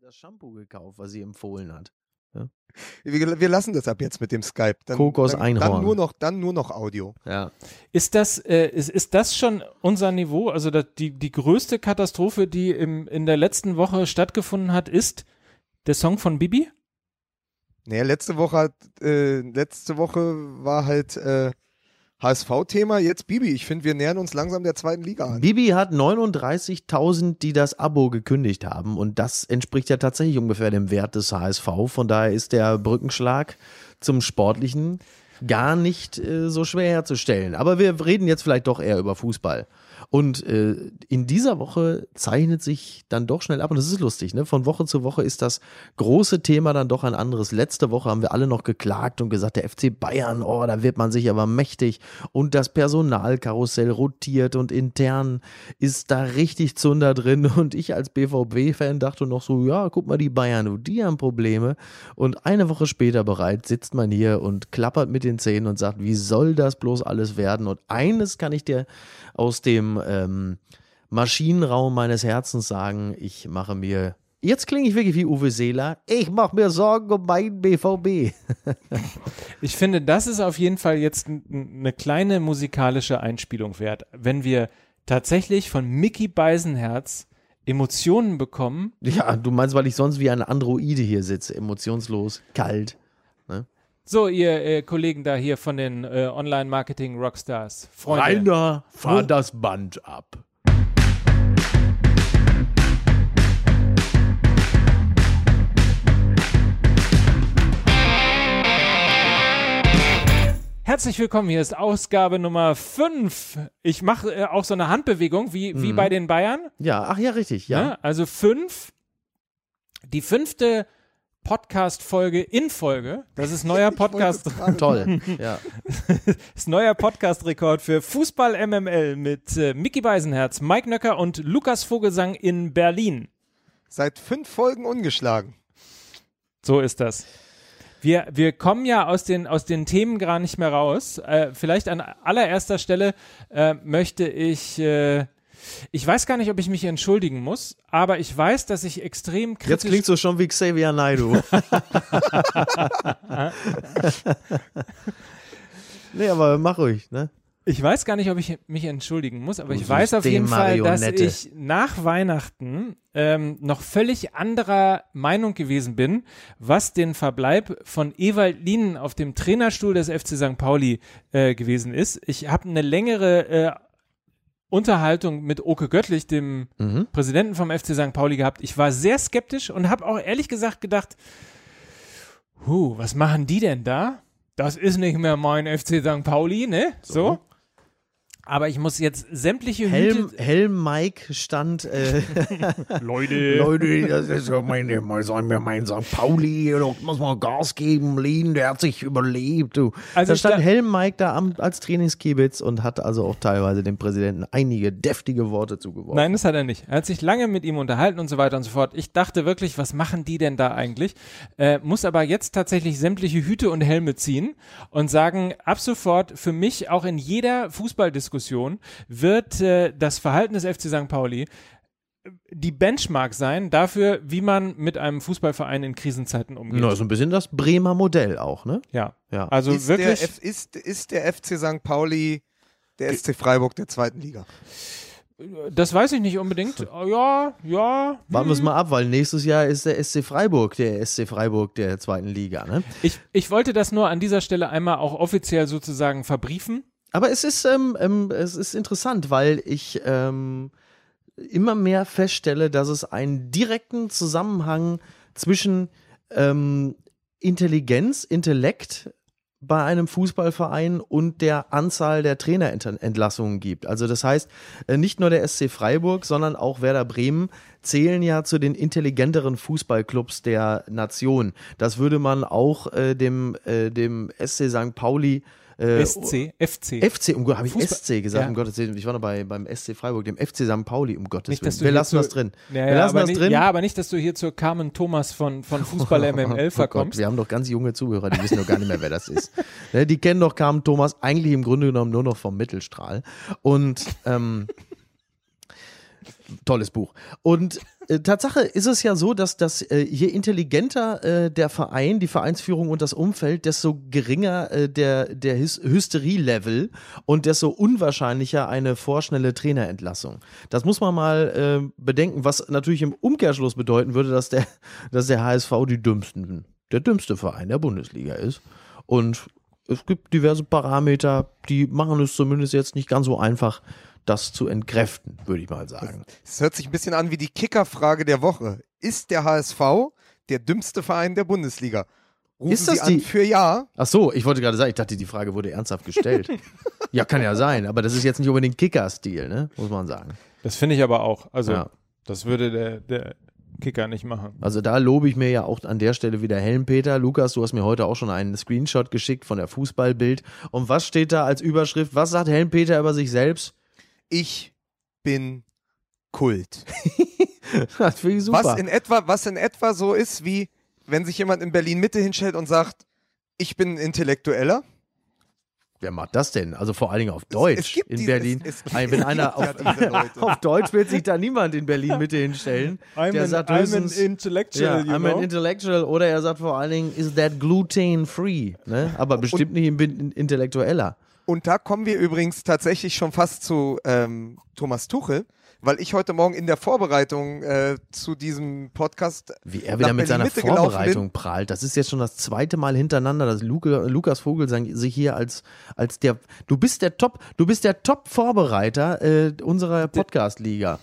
das Shampoo gekauft, was sie empfohlen hat. Ja. Wir, wir, lassen das ab jetzt mit dem Skype. Dann, Kokos dann, Einhorn. Dann nur, noch, dann nur noch Audio. Ja. Ist das, äh, ist, ist das schon unser Niveau? Also das, die, die größte Katastrophe, die im, in der letzten Woche stattgefunden hat, ist der Song von Bibi? Naja, letzte Woche hat, äh, letzte Woche war halt äh, HSV-Thema, jetzt Bibi. Ich finde, wir nähern uns langsam der zweiten Liga an. Bibi hat 39.000, die das Abo gekündigt haben und das entspricht ja tatsächlich ungefähr dem Wert des HSV. Von daher ist der Brückenschlag zum Sportlichen gar nicht äh, so schwer herzustellen. Aber wir reden jetzt vielleicht doch eher über Fußball. Und äh, in dieser Woche zeichnet sich dann doch schnell ab, und das ist lustig, ne? Von Woche zu Woche ist das große Thema dann doch ein anderes. Letzte Woche haben wir alle noch geklagt und gesagt, der FC Bayern, oh, da wird man sich aber mächtig. Und das Personalkarussell rotiert und intern ist da richtig Zunder drin. Und ich als BVB-Fan dachte noch so, ja, guck mal, die Bayern, die haben Probleme. Und eine Woche später bereits sitzt man hier und klappert mit den Zähnen und sagt, wie soll das bloß alles werden? Und eines kann ich dir aus dem ähm, Maschinenraum meines Herzens sagen, ich mache mir Jetzt klinge ich wirklich wie Uwe Seeler. Ich mache mir Sorgen um meinen BVB. ich finde, das ist auf jeden Fall jetzt eine kleine musikalische Einspielung wert. Wenn wir tatsächlich von Mickey Beisenherz Emotionen bekommen. Ja, du meinst, weil ich sonst wie ein Androide hier sitze, emotionslos, kalt. Ne? So, ihr äh, Kollegen da hier von den äh, Online-Marketing-Rockstars. Freunde. Rainer, fahr Wo das Band ab. Herzlich willkommen, hier ist Ausgabe Nummer 5. Ich mache äh, auch so eine Handbewegung wie, mhm. wie bei den Bayern. Ja, ach ja, richtig, ja. ja also 5. Die fünfte Podcast-Folge in Folge. Das ist neuer Podcast. Toll. Ja. das ist neuer Podcast-Rekord für Fußball MML mit äh, Mickey Beisenherz, Mike Nöcker und Lukas Vogelsang in Berlin. Seit fünf Folgen ungeschlagen. So ist das. Wir, wir kommen ja aus den, aus den Themen gar nicht mehr raus. Äh, vielleicht an allererster Stelle äh, möchte ich äh, ich weiß gar nicht, ob ich mich entschuldigen muss, aber ich weiß, dass ich extrem kritisch. Jetzt klingt so schon wie Xavier Naidu. nee, aber mach ruhig, ne? Ich weiß gar nicht, ob ich mich entschuldigen muss, aber du ich weiß auf jeden Fall, dass ich nach Weihnachten ähm, noch völlig anderer Meinung gewesen bin, was den Verbleib von Ewald Lienen auf dem Trainerstuhl des FC St. Pauli äh, gewesen ist. Ich habe eine längere äh, Unterhaltung mit Oke Göttlich, dem mhm. Präsidenten vom FC St. Pauli, gehabt. Ich war sehr skeptisch und habe auch ehrlich gesagt gedacht, huh, was machen die denn da? Das ist nicht mehr mein FC St. Pauli, ne? so. so. Aber ich muss jetzt sämtliche Helm, Hüte Helm Mike stand. Äh, Leute. Leute, das ist ja meine, mal sagen wir mein St. Pauli, da muss man Gas geben, Lien, der hat sich überlebt. Du. Also da stand da, Helm Mike da am, als Trainingskibitz und hat also auch teilweise dem Präsidenten einige deftige Worte zugeworfen. Nein, das hat er nicht. Er hat sich lange mit ihm unterhalten und so weiter und so fort. Ich dachte wirklich, was machen die denn da eigentlich? Äh, muss aber jetzt tatsächlich sämtliche Hüte und Helme ziehen und sagen, ab sofort für mich auch in jeder Fußballdiskussion Diskussion wird äh, das Verhalten des FC St. Pauli äh, die Benchmark sein dafür, wie man mit einem Fußballverein in Krisenzeiten umgeht. Na, so ein bisschen das Bremer Modell auch, ne? Ja. ja. Also ist wirklich. Der F ist, ist der FC St. Pauli der SC Freiburg der zweiten Liga? Das weiß ich nicht unbedingt. Ja, ja. Warten wir es hm. mal ab, weil nächstes Jahr ist der SC Freiburg, der SC Freiburg der zweiten Liga. Ne? Ich, ich wollte das nur an dieser Stelle einmal auch offiziell sozusagen verbriefen. Aber es ist, ähm, ähm, es ist interessant, weil ich ähm, immer mehr feststelle, dass es einen direkten Zusammenhang zwischen ähm, Intelligenz, Intellekt bei einem Fußballverein und der Anzahl der Trainerentlassungen gibt. Also das heißt, äh, nicht nur der SC Freiburg, sondern auch Werder Bremen zählen ja zu den intelligenteren Fußballclubs der Nation. Das würde man auch äh, dem, äh, dem SC St. Pauli äh, SC, FC. FC, um habe ich Fußball SC gesagt, ja. um Gottes Willen. Ich war noch bei, beim SC Freiburg, dem FC St. Pauli, um Gottes Willen. Wir lassen das drin. Ja, wir lassen das nicht, drin. Ja, aber nicht, dass du hier zur Carmen Thomas von, von Fußball MML verkommst. Oh Gott, wir haben doch ganz junge Zuhörer, die wissen doch gar nicht mehr, wer das ist. Ne, die kennen doch Carmen Thomas eigentlich im Grunde genommen nur noch vom Mittelstrahl. Und ähm, tolles Buch. Und äh, Tatsache ist es ja so, dass, dass äh, je intelligenter äh, der Verein, die Vereinsführung und das Umfeld, desto geringer äh, der, der Hys Hysterie-Level und desto unwahrscheinlicher eine vorschnelle Trainerentlassung. Das muss man mal äh, bedenken, was natürlich im Umkehrschluss bedeuten würde, dass der, dass der HSV die dümmsten, der dümmste Verein der Bundesliga ist. Und es gibt diverse Parameter, die machen es zumindest jetzt nicht ganz so einfach, das zu entkräften, würde ich mal sagen. Es hört sich ein bisschen an wie die Kickerfrage der Woche. Ist der HSV der dümmste Verein der Bundesliga? Rufen ist das Sie die? für Ja? Ach so, ich wollte gerade sagen, ich dachte, die Frage wurde ernsthaft gestellt. ja, kann ja sein, aber das ist jetzt nicht unbedingt Kicker-Stil, ne? muss man sagen. Das finde ich aber auch. Also, ja. das würde der, der Kicker nicht machen. Also da lobe ich mir ja auch an der Stelle wieder Helmpeter. Lukas, du hast mir heute auch schon einen Screenshot geschickt von der Fußballbild. Und was steht da als Überschrift? Was sagt Helmpeter über sich selbst? Ich bin Kult. das finde ich super. Was in, etwa, was in etwa so ist, wie wenn sich jemand in Berlin Mitte hinstellt und sagt, ich bin Intellektueller. Wer macht das denn? Also vor allen Dingen auf Deutsch es, es in die, Berlin. Es, wenn einer auf, auf, Deutsch will sich da niemand in Berlin Mitte hinstellen. I'm der an, sagt höchstens, I'm an intellectual. Ja, I'm know? an intellectual. Oder er sagt vor allen Dingen, is that gluten free? Ne? Aber bestimmt und, nicht ein Intellektueller. Und da kommen wir übrigens tatsächlich schon fast zu ähm, Thomas Tuchel, weil ich heute Morgen in der Vorbereitung äh, zu diesem Podcast. Wie er wieder mit seiner Mitte Vorbereitung prahlt. Das ist jetzt schon das zweite Mal hintereinander, dass Luke, Lukas Vogel sich hier als, als der. Du bist der Top, du bist der Top-Vorbereiter äh, unserer Podcast-Liga.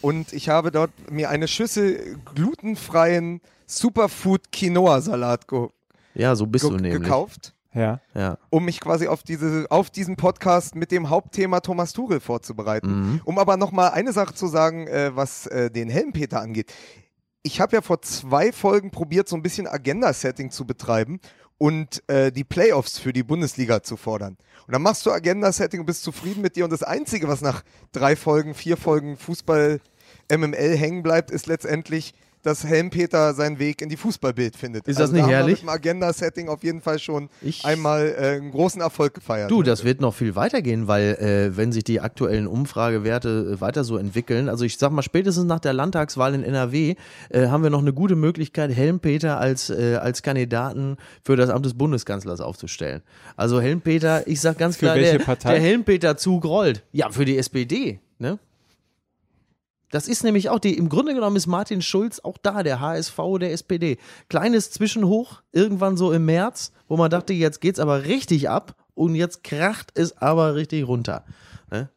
Und ich habe dort mir eine Schüssel glutenfreien Superfood Quinoa-Salat ge ja, so bist du nämlich. gekauft. Ja. ja. Um mich quasi auf, diese, auf diesen Podcast mit dem Hauptthema Thomas Tuchel vorzubereiten. Mhm. Um aber nochmal eine Sache zu sagen, äh, was äh, den Helmpeter angeht. Ich habe ja vor zwei Folgen probiert, so ein bisschen Agenda-Setting zu betreiben und äh, die Playoffs für die Bundesliga zu fordern. Und dann machst du Agenda-Setting und bist zufrieden mit dir. Und das Einzige, was nach drei Folgen, vier Folgen Fußball MML hängen bleibt, ist letztendlich dass Helmpeter seinen Weg in die Fußballbild findet. Ist also das nicht da herrlich? Mit dem Agenda-Setting auf jeden Fall schon ich einmal äh, einen großen Erfolg gefeiert. Du, das wird noch viel weitergehen, weil äh, wenn sich die aktuellen Umfragewerte äh, weiter so entwickeln, also ich sag mal, spätestens nach der Landtagswahl in NRW äh, haben wir noch eine gute Möglichkeit, Helmpeter als, äh, als Kandidaten für das Amt des Bundeskanzlers aufzustellen. Also Helmpeter, ich sag ganz klar, der, der Helmpeter-Zug rollt. Ja, für die SPD. Ne? Das ist nämlich auch die, im Grunde genommen ist Martin Schulz auch da, der HSV der SPD. Kleines Zwischenhoch, irgendwann so im März, wo man dachte, jetzt geht's aber richtig ab und jetzt kracht es aber richtig runter. Ne?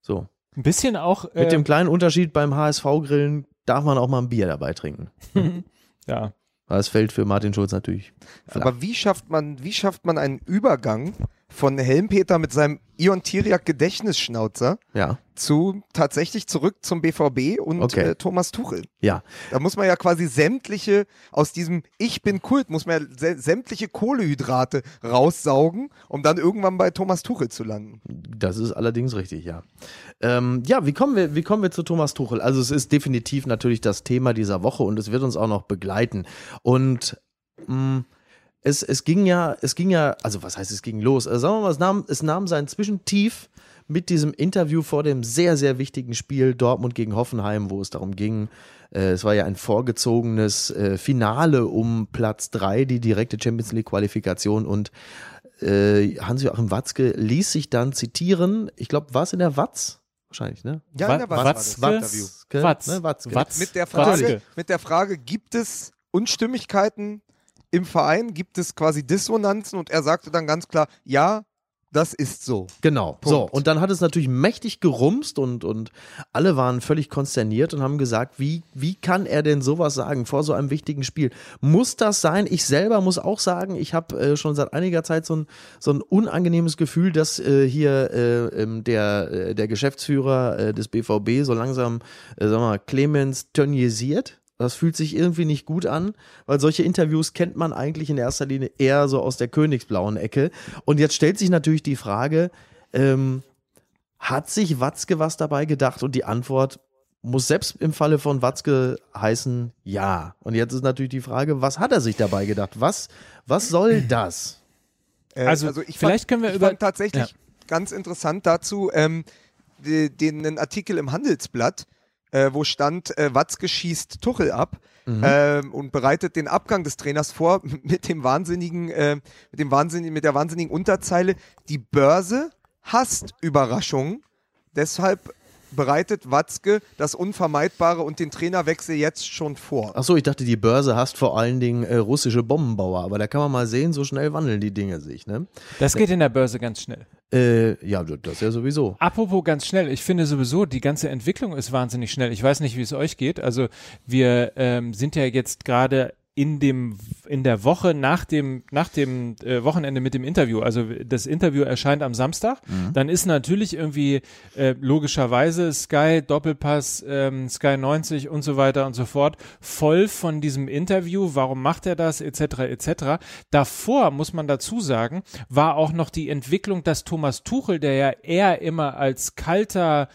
So. Ein bisschen auch. Äh, Mit dem kleinen Unterschied beim HSV-Grillen darf man auch mal ein Bier dabei trinken. ja. Das fällt für Martin Schulz natürlich. Flach. Aber wie schafft man, wie schafft man einen Übergang von Helmpeter mit seinem Ion Tiriak Gedächtnisschnauzer ja. zu tatsächlich zurück zum BVB und okay. äh, Thomas Tuchel. Ja. Da muss man ja quasi sämtliche aus diesem Ich bin Kult muss man ja sämtliche Kohlehydrate raussaugen, um dann irgendwann bei Thomas Tuchel zu landen. Das ist allerdings richtig, ja. Ähm, ja, wie kommen wir, wie kommen wir zu Thomas Tuchel? Also es ist definitiv natürlich das Thema dieser Woche und es wird uns auch noch begleiten. Und mh, mm, es, es ging ja, es ging ja, also was heißt, es ging los? Also sagen wir mal, es nahm, es nahm sein Zwischentief mit diesem Interview vor dem sehr, sehr wichtigen Spiel Dortmund gegen Hoffenheim, wo es darum ging, äh, es war ja ein vorgezogenes äh, Finale um Platz 3, die direkte Champions League Qualifikation und äh, Hans-Joachim Watzke ließ sich dann zitieren, ich glaube, war es in der Watz? Wahrscheinlich, ne? Ja, in der Watz. Watzke. Watzke. Watz. Ne? Watzke. Watz. Mit, der Frage, mit der Frage, gibt es Unstimmigkeiten im Verein gibt es quasi Dissonanzen und er sagte dann ganz klar, ja, das ist so. Genau. Punkt. So, und dann hat es natürlich mächtig gerumst und, und alle waren völlig konsterniert und haben gesagt, wie, wie kann er denn sowas sagen vor so einem wichtigen Spiel? Muss das sein? Ich selber muss auch sagen, ich habe äh, schon seit einiger Zeit so ein, so ein unangenehmes Gefühl, dass äh, hier äh, ähm, der, äh, der Geschäftsführer äh, des BVB so langsam, äh, sagen wir mal, Clemens tönisiert. Das fühlt sich irgendwie nicht gut an, weil solche Interviews kennt man eigentlich in erster Linie eher so aus der königsblauen Ecke. Und jetzt stellt sich natürlich die Frage, ähm, hat sich Watzke was dabei gedacht? Und die Antwort muss selbst im Falle von Watzke heißen, ja. Und jetzt ist natürlich die Frage, was hat er sich dabei gedacht? Was, was soll das? Äh, also, also vielleicht fand, können wir über tatsächlich ja. ganz interessant dazu ähm, den, den Artikel im Handelsblatt äh, wo stand, äh, Watzke schießt Tuchel ab mhm. äh, und bereitet den Abgang des Trainers vor mit dem wahnsinnigen, äh, mit dem wahnsinnigen, mit der wahnsinnigen Unterzeile, die Börse hasst Überraschungen. Deshalb bereitet Watzke das Unvermeidbare und den Trainerwechsel jetzt schon vor. Achso, ich dachte, die Börse hasst vor allen Dingen äh, russische Bombenbauer, aber da kann man mal sehen, so schnell wandeln die Dinge sich. Ne? Das geht in der Börse ganz schnell. Äh, ja, das ja sowieso. Apropos ganz schnell, ich finde sowieso, die ganze Entwicklung ist wahnsinnig schnell. Ich weiß nicht, wie es euch geht. Also wir ähm, sind ja jetzt gerade in dem in der Woche nach dem nach dem äh, Wochenende mit dem Interview. Also das Interview erscheint am Samstag. Mhm. Dann ist natürlich irgendwie äh, logischerweise Sky Doppelpass, ähm, Sky 90 und so weiter und so fort voll von diesem Interview. Warum macht er das etc. etc. Davor muss man dazu sagen, war auch noch die Entwicklung, dass Thomas Tuchel, der ja eher immer als kalter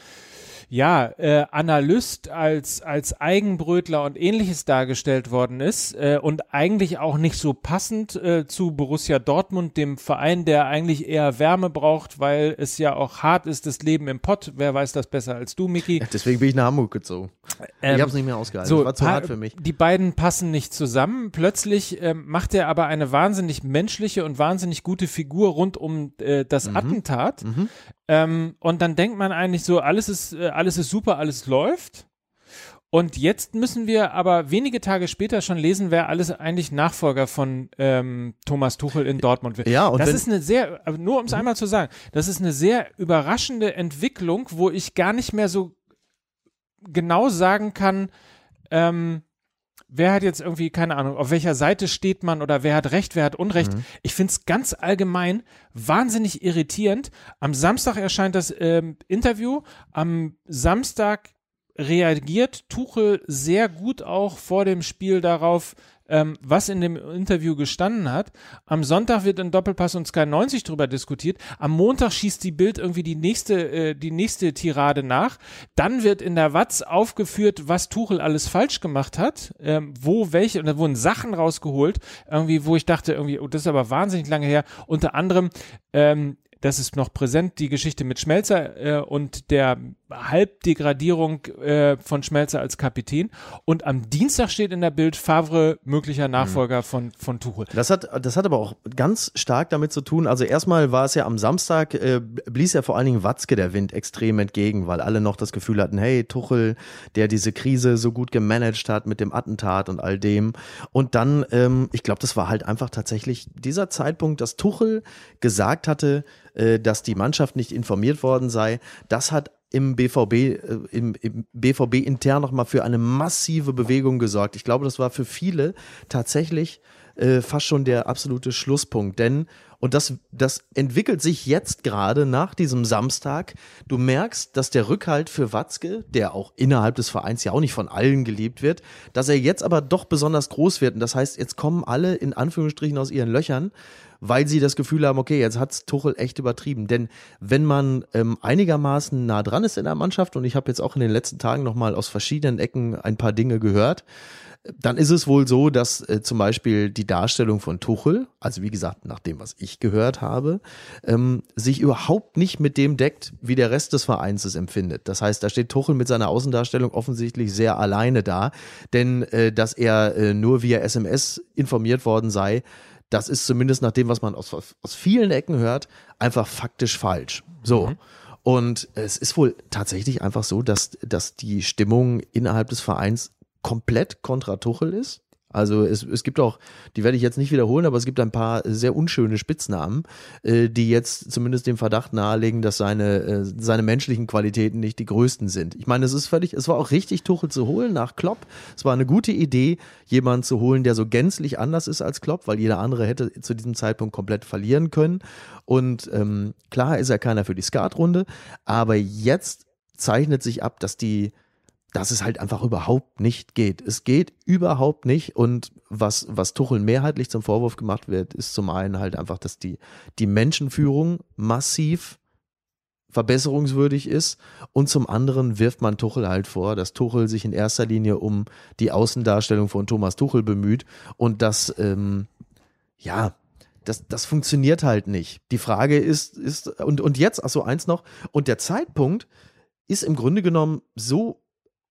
ja, äh, Analyst als, als Eigenbrötler und ähnliches dargestellt worden ist äh, und eigentlich auch nicht so passend äh, zu Borussia Dortmund, dem Verein, der eigentlich eher Wärme braucht, weil es ja auch hart ist, das Leben im Pott. Wer weiß das besser als du, Miki? Deswegen bin ich nach Hamburg gezogen. Ähm, ich habe es nicht mehr ausgehalten. So, das war zu hart für mich. Die beiden passen nicht zusammen. Plötzlich ähm, macht er aber eine wahnsinnig menschliche und wahnsinnig gute Figur rund um äh, das mhm. Attentat. Mhm. Ähm, und dann denkt man eigentlich so, alles ist, äh, alles ist super, alles läuft. Und jetzt müssen wir aber wenige Tage später schon lesen, wer alles eigentlich Nachfolger von ähm, Thomas Tuchel in Dortmund wird. Ja, und das ist eine sehr, nur um es mhm. einmal zu sagen, das ist eine sehr überraschende Entwicklung, wo ich gar nicht mehr so genau sagen kann, ähm, wer hat jetzt irgendwie, keine Ahnung, auf welcher Seite steht man oder wer hat Recht, wer hat Unrecht. Mhm. Ich finde es ganz allgemein wahnsinnig irritierend. Am Samstag erscheint das ähm, Interview. Am Samstag reagiert Tuchel sehr gut auch vor dem Spiel darauf, ähm, was in dem Interview gestanden hat. Am Sonntag wird in Doppelpass und Sky 90 drüber diskutiert. Am Montag schießt die Bild irgendwie die nächste, äh, die nächste Tirade nach. Dann wird in der Watz aufgeführt, was Tuchel alles falsch gemacht hat, ähm, wo welche, und da wurden Sachen rausgeholt, irgendwie, wo ich dachte, irgendwie, oh, das ist aber wahnsinnig lange her. Unter anderem, ähm, das ist noch präsent, die Geschichte mit Schmelzer äh, und der Halbdegradierung äh, von Schmelzer als Kapitän. Und am Dienstag steht in der Bild Favre möglicher Nachfolger mhm. von, von Tuchel. Das hat, das hat aber auch ganz stark damit zu tun. Also erstmal war es ja am Samstag, äh, blies ja vor allen Dingen Watzke der Wind extrem entgegen, weil alle noch das Gefühl hatten, hey, Tuchel, der diese Krise so gut gemanagt hat mit dem Attentat und all dem. Und dann, ähm, ich glaube, das war halt einfach tatsächlich dieser Zeitpunkt, dass Tuchel gesagt hatte, äh, dass die Mannschaft nicht informiert worden sei. Das hat im BVB, äh, im, im BVB intern nochmal für eine massive Bewegung gesorgt. Ich glaube, das war für viele tatsächlich äh, fast schon der absolute Schlusspunkt. Denn, und das, das entwickelt sich jetzt gerade nach diesem Samstag, du merkst, dass der Rückhalt für Watzke, der auch innerhalb des Vereins ja auch nicht von allen geliebt wird, dass er jetzt aber doch besonders groß wird. Und das heißt, jetzt kommen alle in Anführungsstrichen aus ihren Löchern weil sie das Gefühl haben, okay, jetzt hat's Tuchel echt übertrieben. Denn wenn man ähm, einigermaßen nah dran ist in der Mannschaft, und ich habe jetzt auch in den letzten Tagen nochmal aus verschiedenen Ecken ein paar Dinge gehört, dann ist es wohl so, dass äh, zum Beispiel die Darstellung von Tuchel, also wie gesagt, nach dem, was ich gehört habe, ähm, sich überhaupt nicht mit dem deckt, wie der Rest des Vereins es empfindet. Das heißt, da steht Tuchel mit seiner Außendarstellung offensichtlich sehr alleine da, denn äh, dass er äh, nur via SMS informiert worden sei, das ist zumindest nach dem, was man aus, aus vielen Ecken hört, einfach faktisch falsch. So. Mhm. Und es ist wohl tatsächlich einfach so, dass, dass die Stimmung innerhalb des Vereins komplett kontra Tuchel ist. Also es, es gibt auch, die werde ich jetzt nicht wiederholen, aber es gibt ein paar sehr unschöne Spitznamen, äh, die jetzt zumindest dem Verdacht nahelegen, dass seine, äh, seine menschlichen Qualitäten nicht die größten sind. Ich meine, es ist völlig, es war auch richtig, Tuchel zu holen nach Klopp. Es war eine gute Idee, jemanden zu holen, der so gänzlich anders ist als Klopp, weil jeder andere hätte zu diesem Zeitpunkt komplett verlieren können. Und ähm, klar ist er keiner für die Skatrunde, aber jetzt zeichnet sich ab, dass die dass es halt einfach überhaupt nicht geht. Es geht überhaupt nicht. Und was, was Tuchel mehrheitlich zum Vorwurf gemacht wird, ist zum einen halt einfach, dass die, die Menschenführung massiv verbesserungswürdig ist. Und zum anderen wirft man Tuchel halt vor, dass Tuchel sich in erster Linie um die Außendarstellung von Thomas Tuchel bemüht und das, ähm, ja, das, das funktioniert halt nicht. Die Frage ist, ist, und, und jetzt, ach so, eins noch, und der Zeitpunkt ist im Grunde genommen so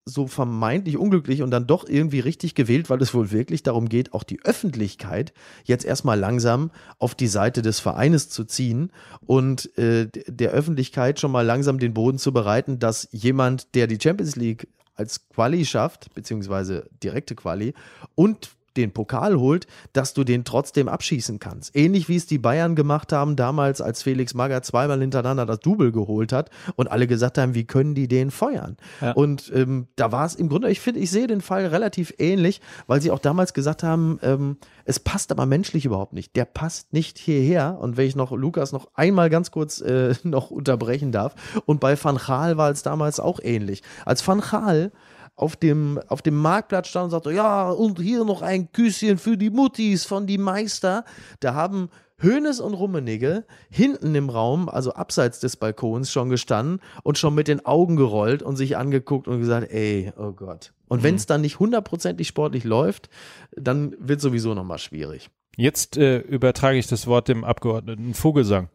so vermeintlich unglücklich und dann doch irgendwie richtig gewählt, weil es wohl wirklich darum geht, auch die Öffentlichkeit jetzt erstmal langsam auf die Seite des Vereines zu ziehen und äh, der Öffentlichkeit schon mal langsam den Boden zu bereiten, dass jemand, der die Champions League als Quali schafft, beziehungsweise direkte Quali und den Pokal holt, dass du den trotzdem abschießen kannst. Ähnlich wie es die Bayern gemacht haben damals, als Felix Magath zweimal hintereinander das Double geholt hat und alle gesagt haben, wie können die den feuern? Ja. Und ähm, da war es im Grunde, ich finde, ich sehe den Fall relativ ähnlich, weil sie auch damals gesagt haben, ähm, es passt aber menschlich überhaupt nicht. Der passt nicht hierher. Und wenn ich noch Lukas noch einmal ganz kurz äh, noch unterbrechen darf. Und bei Van Gaal war es damals auch ähnlich. Als Van Gaal auf dem, auf dem Marktplatz stand und sagte, ja, und hier noch ein Küsschen für die Muttis von die Meister. Da haben Hönes und Rummenigge hinten im Raum, also abseits des Balkons, schon gestanden und schon mit den Augen gerollt und sich angeguckt und gesagt, ey, oh Gott. Und mhm. wenn es dann nicht hundertprozentig sportlich läuft, dann wird sowieso nochmal schwierig. Jetzt äh, übertrage ich das Wort dem Abgeordneten Vogelsang.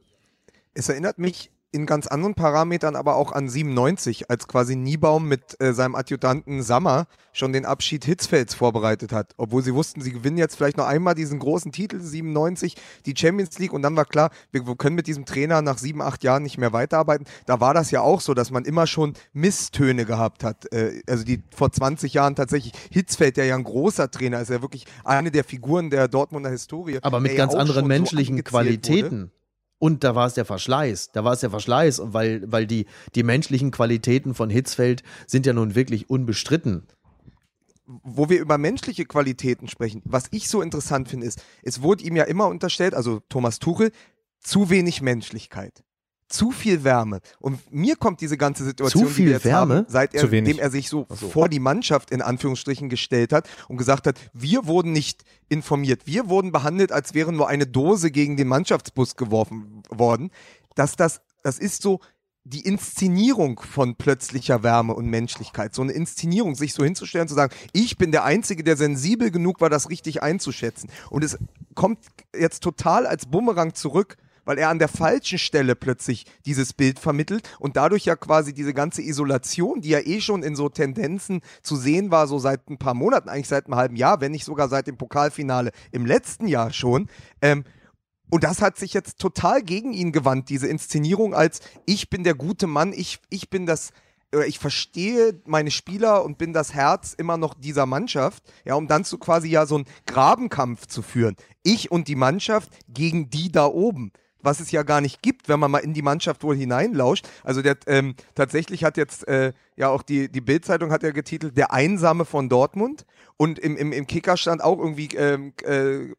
Es erinnert mich in ganz anderen Parametern aber auch an 97, als quasi Niebaum mit äh, seinem Adjutanten Sammer schon den Abschied Hitzfelds vorbereitet hat. Obwohl sie wussten, sie gewinnen jetzt vielleicht noch einmal diesen großen Titel 97, die Champions League und dann war klar, wir, wir können mit diesem Trainer nach sieben, acht Jahren nicht mehr weiterarbeiten. Da war das ja auch so, dass man immer schon Misstöne gehabt hat. Äh, also die vor 20 Jahren tatsächlich Hitzfeld, der ja ein großer Trainer ist, ja wirklich eine der Figuren der Dortmunder Historie. Aber mit ganz anderen menschlichen so Qualitäten. Wurde. Und da war es der Verschleiß. Da war es der Verschleiß, weil, weil die, die menschlichen Qualitäten von Hitzfeld sind ja nun wirklich unbestritten. Wo wir über menschliche Qualitäten sprechen, was ich so interessant finde, ist, es wurde ihm ja immer unterstellt, also Thomas Tuchel, zu wenig Menschlichkeit zu viel Wärme. Und mir kommt diese ganze Situation, zu viel die wir jetzt Wärme? haben, seit er, dem er sich so, so, vor die Mannschaft in Anführungsstrichen gestellt hat und gesagt hat, wir wurden nicht informiert, wir wurden behandelt, als wäre nur eine Dose gegen den Mannschaftsbus geworfen worden. Dass das, das ist so die Inszenierung von plötzlicher Wärme und Menschlichkeit. So eine Inszenierung, sich so hinzustellen, zu sagen, ich bin der Einzige, der sensibel genug war, das richtig einzuschätzen. Und es kommt jetzt total als Bumerang zurück weil er an der falschen Stelle plötzlich dieses Bild vermittelt und dadurch ja quasi diese ganze Isolation, die ja eh schon in so Tendenzen zu sehen war, so seit ein paar Monaten, eigentlich seit einem halben Jahr, wenn nicht sogar seit dem Pokalfinale im letzten Jahr schon, ähm, und das hat sich jetzt total gegen ihn gewandt, diese Inszenierung als ich bin der gute Mann, ich, ich bin das, ich verstehe meine Spieler und bin das Herz immer noch dieser Mannschaft, ja, um dann zu quasi ja so einen Grabenkampf zu führen. Ich und die Mannschaft gegen die da oben was es ja gar nicht gibt, wenn man mal in die Mannschaft wohl hineinlauscht. Also der ähm, tatsächlich hat jetzt äh, ja auch die, die Bildzeitung hat ja getitelt, der Einsame von Dortmund. Und im, im, im Kicker stand auch irgendwie ähm, äh,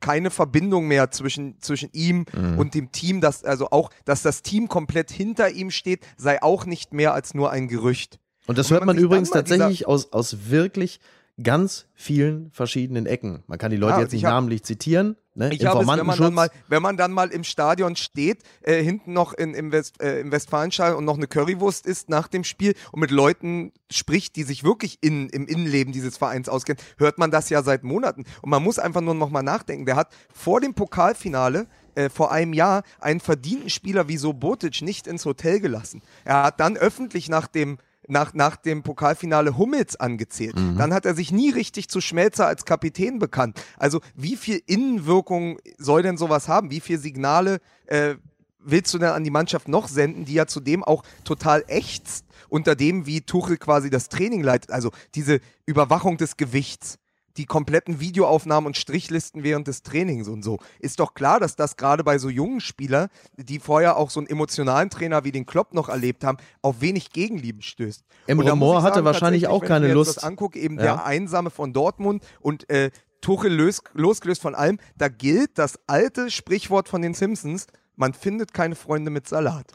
keine Verbindung mehr zwischen, zwischen ihm mhm. und dem Team, dass also auch, dass das Team komplett hinter ihm steht, sei auch nicht mehr als nur ein Gerücht. Und das und hört man, man übrigens tatsächlich aus, aus wirklich ganz vielen verschiedenen Ecken. Man kann die Leute ja, jetzt nicht hab, namentlich zitieren. Ne? Ich habe es, wenn man, dann mal, wenn man dann mal im Stadion steht, äh, hinten noch in, im, West, äh, im Westfalenstadion und noch eine Currywurst isst nach dem Spiel und mit Leuten spricht, die sich wirklich in, im Innenleben dieses Vereins auskennen, hört man das ja seit Monaten. Und man muss einfach nur noch mal nachdenken. Der hat vor dem Pokalfinale äh, vor einem Jahr einen verdienten Spieler wie Sobotic nicht ins Hotel gelassen. Er hat dann öffentlich nach dem nach, nach dem Pokalfinale Hummels angezählt. Mhm. Dann hat er sich nie richtig zu Schmelzer als Kapitän bekannt. Also wie viel Innenwirkung soll denn sowas haben? Wie viele Signale äh, willst du denn an die Mannschaft noch senden, die ja zudem auch total ächzt unter dem, wie Tuchel quasi das Training leitet? Also diese Überwachung des Gewichts die kompletten Videoaufnahmen und Strichlisten während des Trainings und so. Ist doch klar, dass das gerade bei so jungen Spielern, die vorher auch so einen emotionalen Trainer wie den Klopp noch erlebt haben, auf wenig Gegenliebe stößt. Emre Moore hatte wahrscheinlich auch keine Lust. Wenn ich das angucke, eben ja. der Einsame von Dortmund und äh, Tuchel los, losgelöst von allem, da gilt das alte Sprichwort von den Simpsons, man findet keine Freunde mit Salat.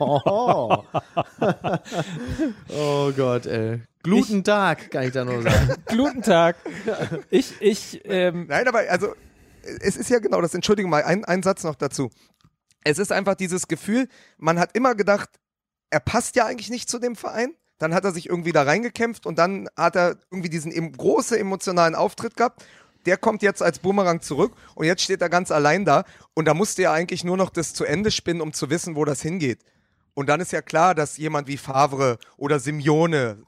oh. oh Gott, ey. Glutentag, kann ich da nur sagen. Glutentag. Ich, ich, ähm Nein, aber also, es ist ja genau das, Entschuldigung mal, ein, ein Satz noch dazu. Es ist einfach dieses Gefühl, man hat immer gedacht, er passt ja eigentlich nicht zu dem Verein. Dann hat er sich irgendwie da reingekämpft und dann hat er irgendwie diesen großen emotionalen Auftritt gehabt der kommt jetzt als Boomerang zurück und jetzt steht er ganz allein da und da musste er eigentlich nur noch das zu Ende spinnen, um zu wissen, wo das hingeht. Und dann ist ja klar, dass jemand wie Favre oder Simeone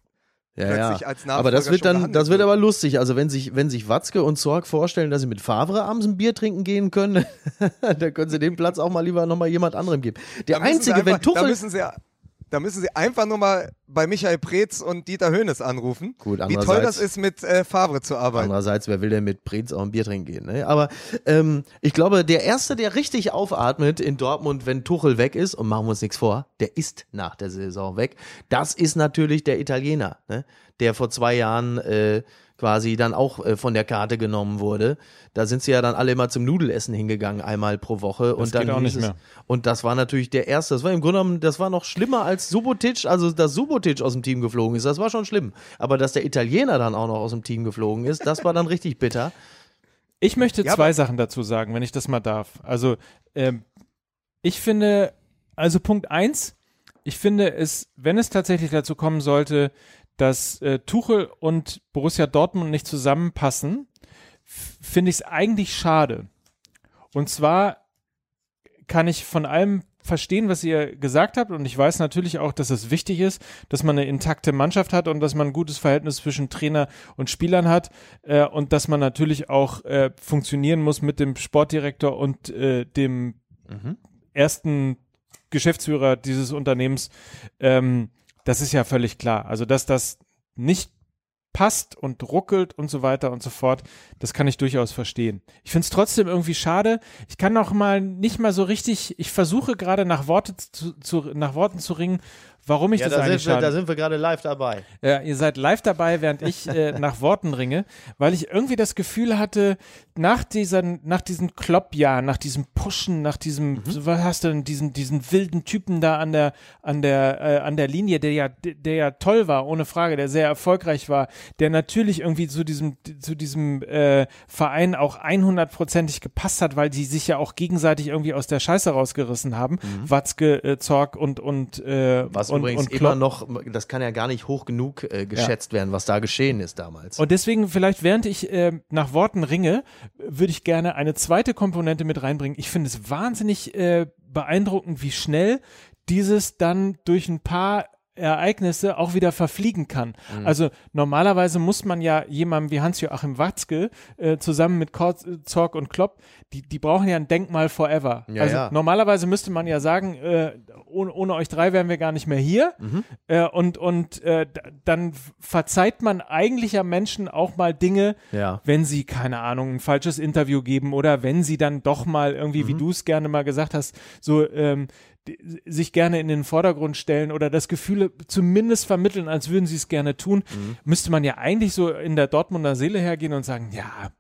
ja, ja. aber das wird dann, das wird aber lustig. Also wenn sich, wenn sich Watzke und Zorg vorstellen, dass sie mit Favre abends ein Bier trinken gehen können, dann können sie den Platz auch mal lieber nochmal jemand anderem geben. Der einzige, einfach, wenn Tuchel, da müssen sie da müssen Sie einfach nur mal bei Michael Preetz und Dieter Höhnes anrufen. Gut, wie toll das ist, mit äh, Favre zu arbeiten. Andererseits, wer will denn mit Preetz auch ein Bier trinken gehen? Ne? Aber ähm, ich glaube, der Erste, der richtig aufatmet in Dortmund, wenn Tuchel weg ist, und machen wir uns nichts vor, der ist nach der Saison weg, das ist natürlich der Italiener, ne? der vor zwei Jahren äh, quasi dann auch äh, von der Karte genommen wurde. Da sind sie ja dann alle immer zum Nudelessen hingegangen, einmal pro Woche. Das und dann auch nicht mehr. und das war natürlich der erste. Das war im Grunde genommen, das war noch schlimmer als Subotic, also dass Subotic aus dem Team geflogen ist. Das war schon schlimm. Aber dass der Italiener dann auch noch aus dem Team geflogen ist, das war dann richtig bitter. Ich möchte ja, zwei Sachen dazu sagen, wenn ich das mal darf. Also, ähm, ich finde, also Punkt eins, ich finde es, wenn es tatsächlich dazu kommen sollte, dass äh, Tuchel und Borussia Dortmund nicht zusammenpassen, finde ich es eigentlich schade. Und zwar kann ich von allem verstehen, was ihr gesagt habt und ich weiß natürlich auch, dass es wichtig ist, dass man eine intakte Mannschaft hat und dass man ein gutes Verhältnis zwischen Trainer und Spielern hat äh, und dass man natürlich auch äh, funktionieren muss mit dem Sportdirektor und äh, dem mhm. ersten Geschäftsführer dieses Unternehmens. Ähm, das ist ja völlig klar. Also, dass das nicht passt und ruckelt und so weiter und so fort, das kann ich durchaus verstehen. Ich finde es trotzdem irgendwie schade. Ich kann auch mal nicht mal so richtig, ich versuche gerade nach, Worte zu, zu, nach Worten zu ringen, warum ich ja, das da eigentlich sind wir, Da sind wir gerade live dabei. Ja, ihr seid live dabei, während ich äh, nach Worten ringe, weil ich irgendwie das Gefühl hatte, nach dieser, nach diesen Kloppjahren, nach diesem Pushen, nach diesem, mhm. was hast du denn, diesen, diesen wilden Typen da an der, an der, äh, an der Linie, der ja, der ja toll war, ohne Frage, der sehr erfolgreich war, der natürlich irgendwie zu diesem, zu diesem äh, Verein auch 100%ig gepasst hat, weil die sich ja auch gegenseitig irgendwie aus der Scheiße rausgerissen haben, mhm. Watzke, äh, Zorg und, und, äh, was und, übrigens und immer noch, das kann ja gar nicht hoch genug äh, geschätzt ja. werden, was da geschehen ist damals. Und deswegen vielleicht, während ich äh, nach Worten ringe, würde ich gerne eine zweite Komponente mit reinbringen. Ich finde es wahnsinnig äh, beeindruckend, wie schnell dieses dann durch ein paar Ereignisse auch wieder verfliegen kann. Mhm. Also normalerweise muss man ja jemandem wie Hans-Joachim Watzke äh, zusammen mit Kort, Zorg und Klopp, die, die brauchen ja ein Denkmal forever. Ja, also ja. normalerweise müsste man ja sagen, äh, ohne, ohne, euch drei wären wir gar nicht mehr hier. Mhm. Äh, und und äh, dann verzeiht man eigentlich ja Menschen auch mal Dinge, ja. wenn sie, keine Ahnung, ein falsches Interview geben oder wenn sie dann doch mal irgendwie, mhm. wie du es gerne mal gesagt hast, so ähm, sich gerne in den Vordergrund stellen oder das Gefühl zumindest vermitteln, als würden sie es gerne tun, mhm. müsste man ja eigentlich so in der Dortmunder Seele hergehen und sagen, ja,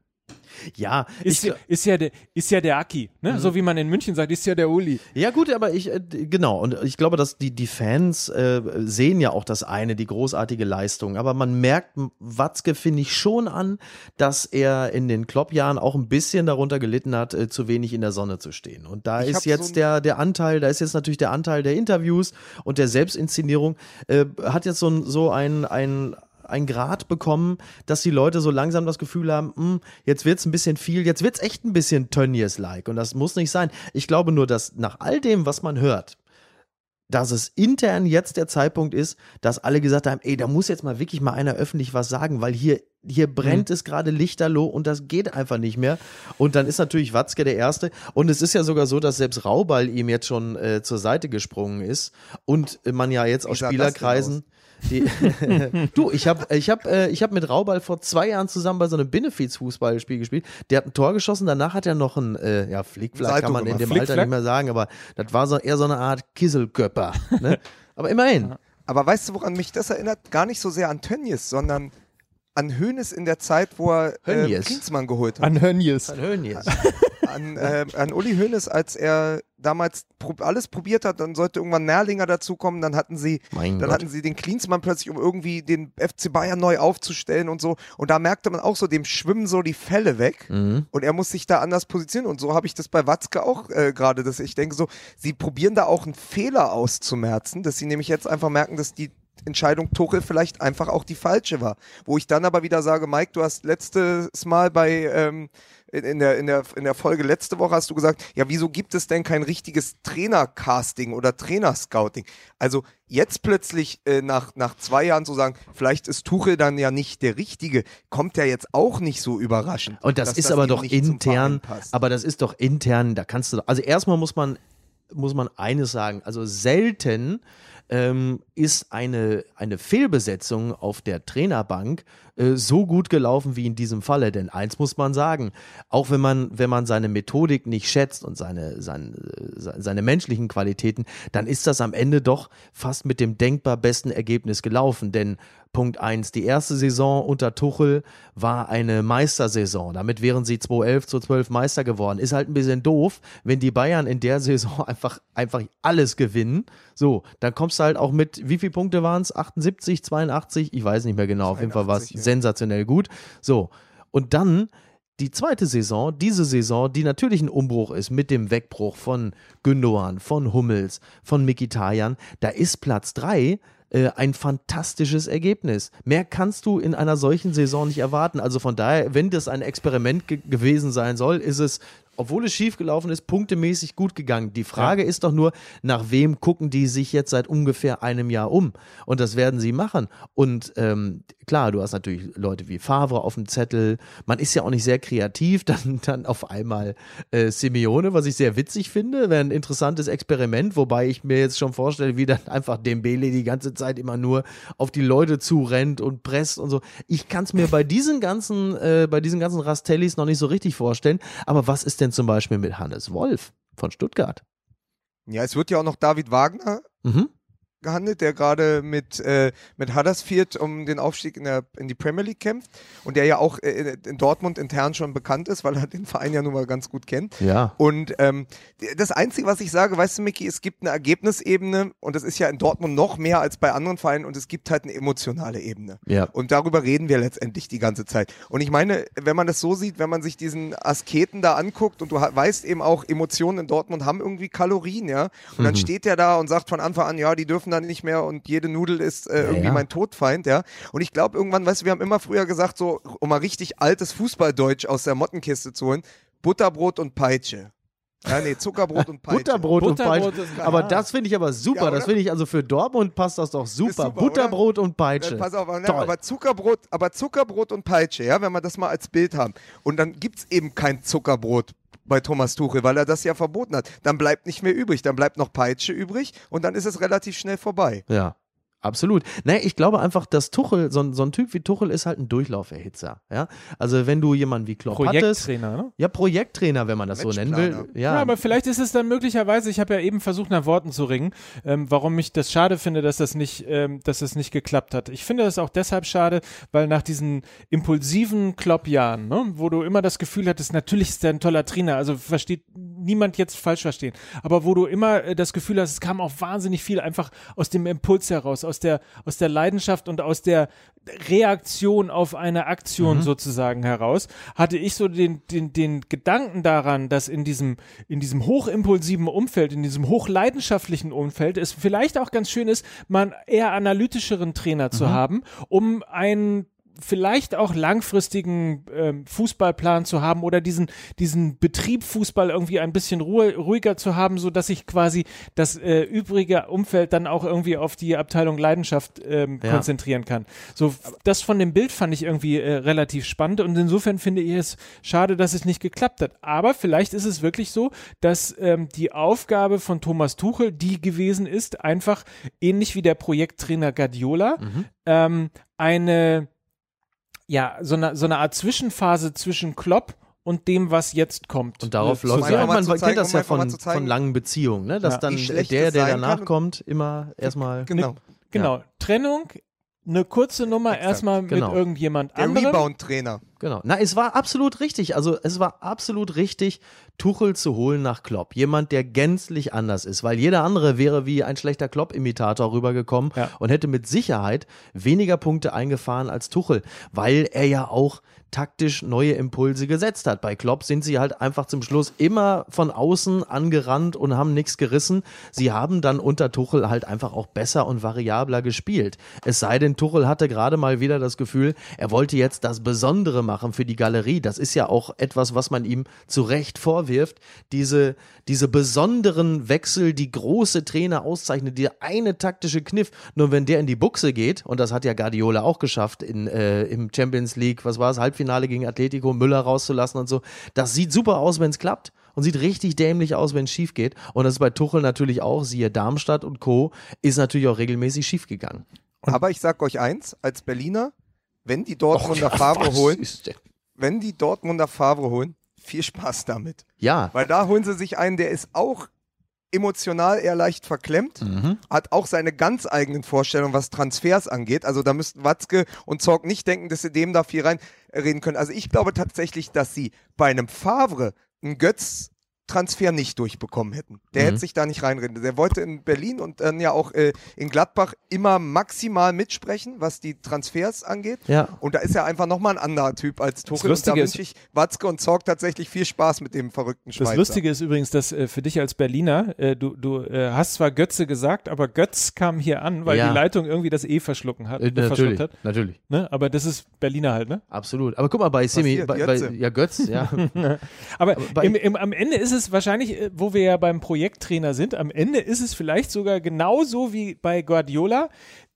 ja, ist, ich, ist, ja der, ist ja der Aki, ne? Mhm. So wie man in München sagt, ist ja der Uli. Ja, gut, aber ich, äh, genau, und ich glaube, dass die, die Fans äh, sehen ja auch das eine, die großartige Leistung. Aber man merkt Watzke, finde ich, schon an, dass er in den Kloppjahren auch ein bisschen darunter gelitten hat, äh, zu wenig in der Sonne zu stehen. Und da ich ist jetzt so der, der Anteil, da ist jetzt natürlich der Anteil der Interviews und der Selbstinszenierung, äh, hat jetzt so, so ein, ein ein Grad bekommen, dass die Leute so langsam das Gefühl haben, hm, jetzt wird's ein bisschen viel, jetzt wird's echt ein bisschen Tönnies-like und das muss nicht sein. Ich glaube nur, dass nach all dem, was man hört, dass es intern jetzt der Zeitpunkt ist, dass alle gesagt haben, ey, da muss jetzt mal wirklich mal einer öffentlich was sagen, weil hier hier brennt mhm. es gerade lichterloh und das geht einfach nicht mehr. Und dann ist natürlich Watzke der Erste. Und es ist ja sogar so, dass selbst Rauball ihm jetzt schon äh, zur Seite gesprungen ist und man ja jetzt aus Spielerkreisen du, ich habe ich hab, äh, ich hab mit Rauball vor zwei Jahren zusammen bei so einem Benefiz-Fußballspiel gespielt. Der hat ein Tor geschossen, danach hat er noch ein, äh, ja, Flickflack kann man in dem Alter nicht mehr sagen, aber das war so eher so eine Art Kisselköpper. Ne? aber immerhin. Aber weißt du, woran mich das erinnert? Gar nicht so sehr an Tönnies, sondern an Hönes in der Zeit, wo er äh, Klinsmann geholt hat. An Hönies. An Hönies. an, äh, an Uli Hoeneß, als er damals prob alles probiert hat, dann sollte irgendwann Nerlinger dazukommen, dann hatten sie, mein dann Gott. hatten sie den Klinsmann plötzlich, um irgendwie den FC Bayern neu aufzustellen und so. Und da merkte man auch so, dem schwimmen so die Fälle weg mhm. und er muss sich da anders positionieren. Und so habe ich das bei Watzke auch äh, gerade, dass ich denke so, sie probieren da auch einen Fehler auszumerzen, dass sie nämlich jetzt einfach merken, dass die Entscheidung Tuchel vielleicht einfach auch die falsche war. Wo ich dann aber wieder sage, Mike, du hast letztes Mal bei ähm, in der, in, der, in der Folge letzte Woche hast du gesagt, ja, wieso gibt es denn kein richtiges Trainercasting oder Trainerscouting? Also jetzt plötzlich äh, nach, nach zwei Jahren zu sagen, vielleicht ist Tuchel dann ja nicht der Richtige, kommt ja jetzt auch nicht so überraschend. Und das ist das aber doch intern, aber das ist doch intern, da kannst du, also erstmal muss man, muss man eines sagen, also selten ähm, ist eine, eine Fehlbesetzung auf der Trainerbank äh, so gut gelaufen wie in diesem Falle. Denn eins muss man sagen, auch wenn man, wenn man seine Methodik nicht schätzt und seine, seine, seine menschlichen Qualitäten, dann ist das am Ende doch fast mit dem denkbar besten Ergebnis gelaufen. Denn Punkt 1. Die erste Saison unter Tuchel war eine Meistersaison. Damit wären sie 2011 zu 12 Meister geworden. Ist halt ein bisschen doof, wenn die Bayern in der Saison einfach, einfach alles gewinnen. So, dann kommst du halt auch mit, wie viele Punkte waren es? 78, 82? Ich weiß nicht mehr genau. 82, Auf jeden Fall war es ja. Sensationell gut. So, und dann die zweite Saison, diese Saison, die natürlich ein Umbruch ist mit dem Wegbruch von Gündogan, von Hummels, von Mikitarian, da ist Platz 3 äh, ein fantastisches Ergebnis. Mehr kannst du in einer solchen Saison nicht erwarten. Also von daher, wenn das ein Experiment ge gewesen sein soll, ist es obwohl es schiefgelaufen ist, punktemäßig gut gegangen. Die Frage ja. ist doch nur, nach wem gucken die sich jetzt seit ungefähr einem Jahr um? Und das werden sie machen. Und ähm, klar, du hast natürlich Leute wie Favre auf dem Zettel. Man ist ja auch nicht sehr kreativ. Dann, dann auf einmal äh, Simeone, was ich sehr witzig finde, wäre ein interessantes Experiment, wobei ich mir jetzt schon vorstelle, wie dann einfach Dembele die ganze Zeit immer nur auf die Leute zurennt und presst und so. Ich kann es mir bei diesen ganzen, äh, bei diesen ganzen Rastellis noch nicht so richtig vorstellen. Aber was ist denn denn zum Beispiel mit Hannes Wolf von Stuttgart? Ja, es wird ja auch noch David Wagner mhm gehandelt, der gerade mit, äh, mit Huddersfield um den Aufstieg in, der, in die Premier League kämpft und der ja auch äh, in Dortmund intern schon bekannt ist, weil er den Verein ja nun mal ganz gut kennt. Ja. Und ähm, das Einzige, was ich sage, weißt du, Micky, es gibt eine Ergebnisebene und das ist ja in Dortmund noch mehr als bei anderen Vereinen und es gibt halt eine emotionale Ebene. Ja. Und darüber reden wir letztendlich die ganze Zeit. Und ich meine, wenn man das so sieht, wenn man sich diesen Asketen da anguckt und du weißt eben auch, Emotionen in Dortmund haben irgendwie Kalorien, ja. Und mhm. dann steht der da und sagt von Anfang an, ja, die dürfen dürfen dann nicht mehr und jede Nudel ist äh, irgendwie ja. mein Todfeind, ja. Und ich glaube irgendwann, weißt du, wir haben immer früher gesagt, so, um mal richtig altes Fußballdeutsch aus der Mottenkiste zu holen, Butterbrot und Peitsche. Ja, nee, Zuckerbrot und Peitsche. Butterbrot, Butterbrot und Peitsche. Aber das finde ich aber super. Ja, das finde ich also für Dortmund passt das doch super. super Butterbrot oder? und Peitsche. Ja, pass auf, ne, aber Zuckerbrot, aber Zuckerbrot und Peitsche, ja, wenn wir das mal als Bild haben. Und dann gibt es eben kein Zuckerbrot bei Thomas Tuchel, weil er das ja verboten hat. Dann bleibt nicht mehr übrig, dann bleibt noch Peitsche übrig und dann ist es relativ schnell vorbei. Ja. Absolut. Nee, ich glaube einfach, dass Tuchel, so, so, ein Typ wie Tuchel ist halt ein Durchlauferhitzer. Ja? Also wenn du jemanden wie Klopp Projekttrainer, hattest, ne? Ja, Projekttrainer, wenn man das so nennen will. Ja. ja. aber vielleicht ist es dann möglicherweise, ich habe ja eben versucht, nach Worten zu ringen, ähm, warum ich das schade finde, dass das nicht, ähm, dass das nicht geklappt hat. Ich finde das auch deshalb schade, weil nach diesen impulsiven Klopp-Jahren, ne, wo du immer das Gefühl hattest, natürlich ist er ein toller Trainer, also versteht niemand jetzt falsch verstehen, aber wo du immer äh, das Gefühl hast, es kam auch wahnsinnig viel einfach aus dem Impuls heraus, aus der, aus der Leidenschaft und aus der Reaktion auf eine Aktion mhm. sozusagen heraus, hatte ich so den, den, den Gedanken daran, dass in diesem, in diesem hochimpulsiven Umfeld, in diesem hochleidenschaftlichen Umfeld es vielleicht auch ganz schön ist, mal einen eher analytischeren Trainer zu mhm. haben, um einen vielleicht auch langfristigen ähm, Fußballplan zu haben oder diesen, diesen Betrieb Fußball irgendwie ein bisschen ruhe, ruhiger zu haben, so dass ich quasi das äh, übrige Umfeld dann auch irgendwie auf die Abteilung Leidenschaft ähm, ja. konzentrieren kann. So, das von dem Bild fand ich irgendwie äh, relativ spannend und insofern finde ich es schade, dass es nicht geklappt hat. Aber vielleicht ist es wirklich so, dass ähm, die Aufgabe von Thomas Tuchel die gewesen ist, einfach ähnlich wie der Projekttrainer Guardiola, mhm. ähm, eine ja, so eine, so eine Art Zwischenphase zwischen Klopp und dem, was jetzt kommt. Und darauf läuft man, man kennt das ja von, von langen Beziehungen, ne? dass ja. dann der, der danach kommt, immer erstmal. Genau. Genau. Ja. Trennung, eine kurze Nummer Exakt. erstmal mit genau. irgendjemand der anderem. Rebound-Trainer. Genau. Na, es war absolut richtig. Also es war absolut richtig. Tuchel zu holen nach Klopp. Jemand, der gänzlich anders ist, weil jeder andere wäre wie ein schlechter Klopp-Imitator rübergekommen ja. und hätte mit Sicherheit weniger Punkte eingefahren als Tuchel, weil er ja auch taktisch neue Impulse gesetzt hat. Bei Klopp sind sie halt einfach zum Schluss immer von außen angerannt und haben nichts gerissen. Sie haben dann unter Tuchel halt einfach auch besser und variabler gespielt. Es sei denn, Tuchel hatte gerade mal wieder das Gefühl, er wollte jetzt das Besondere machen für die Galerie. Das ist ja auch etwas, was man ihm zu Recht vorwirft. Diese, diese besonderen Wechsel, die große Trainer auszeichnen, der eine taktische Kniff. Nur wenn der in die Buchse geht, und das hat ja Guardiola auch geschafft in, äh, im Champions League, was war es, halb Halbfinale gegen Atletico Müller rauszulassen und so. Das sieht super aus, wenn es klappt und sieht richtig dämlich aus, wenn es schief geht. Und das ist bei Tuchel natürlich auch, siehe Darmstadt und Co., ist natürlich auch regelmäßig schief gegangen. Aber ich sag euch eins, als Berliner, wenn die Dortmunder Och, ja, Favre holen, wenn die Dortmunder Favre holen, viel Spaß damit. Ja. Weil da holen sie sich einen, der ist auch emotional eher leicht verklemmt, mhm. hat auch seine ganz eigenen Vorstellungen, was Transfers angeht. Also da müssten Watzke und Zorg nicht denken, dass sie dem da viel reinreden können. Also ich glaube tatsächlich, dass sie bei einem Favre einen Götz Transfer nicht durchbekommen hätten. Der mhm. hätte sich da nicht reinreden. Der wollte in Berlin und dann ja auch äh, in Gladbach immer maximal mitsprechen, was die Transfers angeht. Ja. Und da ist er einfach nochmal ein anderer Typ als Tuchel. Und da wünsche ich Watzke und Zorg tatsächlich viel Spaß mit dem verrückten Schweizer. Das Lustige ist übrigens, dass äh, für dich als Berliner, äh, du, du äh, hast zwar Götze gesagt, aber Götz kam hier an, weil ja. die Leitung irgendwie das E verschlucken hat. Äh, natürlich, hat. natürlich. Ne? Aber das ist Berliner halt, ne? Absolut. Aber guck mal, bei Semi, bei, bei, ja Götz, ja. aber, aber im, im, am Ende ist es es wahrscheinlich, äh, wo wir ja beim Projekttrainer sind, am Ende ist es vielleicht sogar genauso wie bei Guardiola.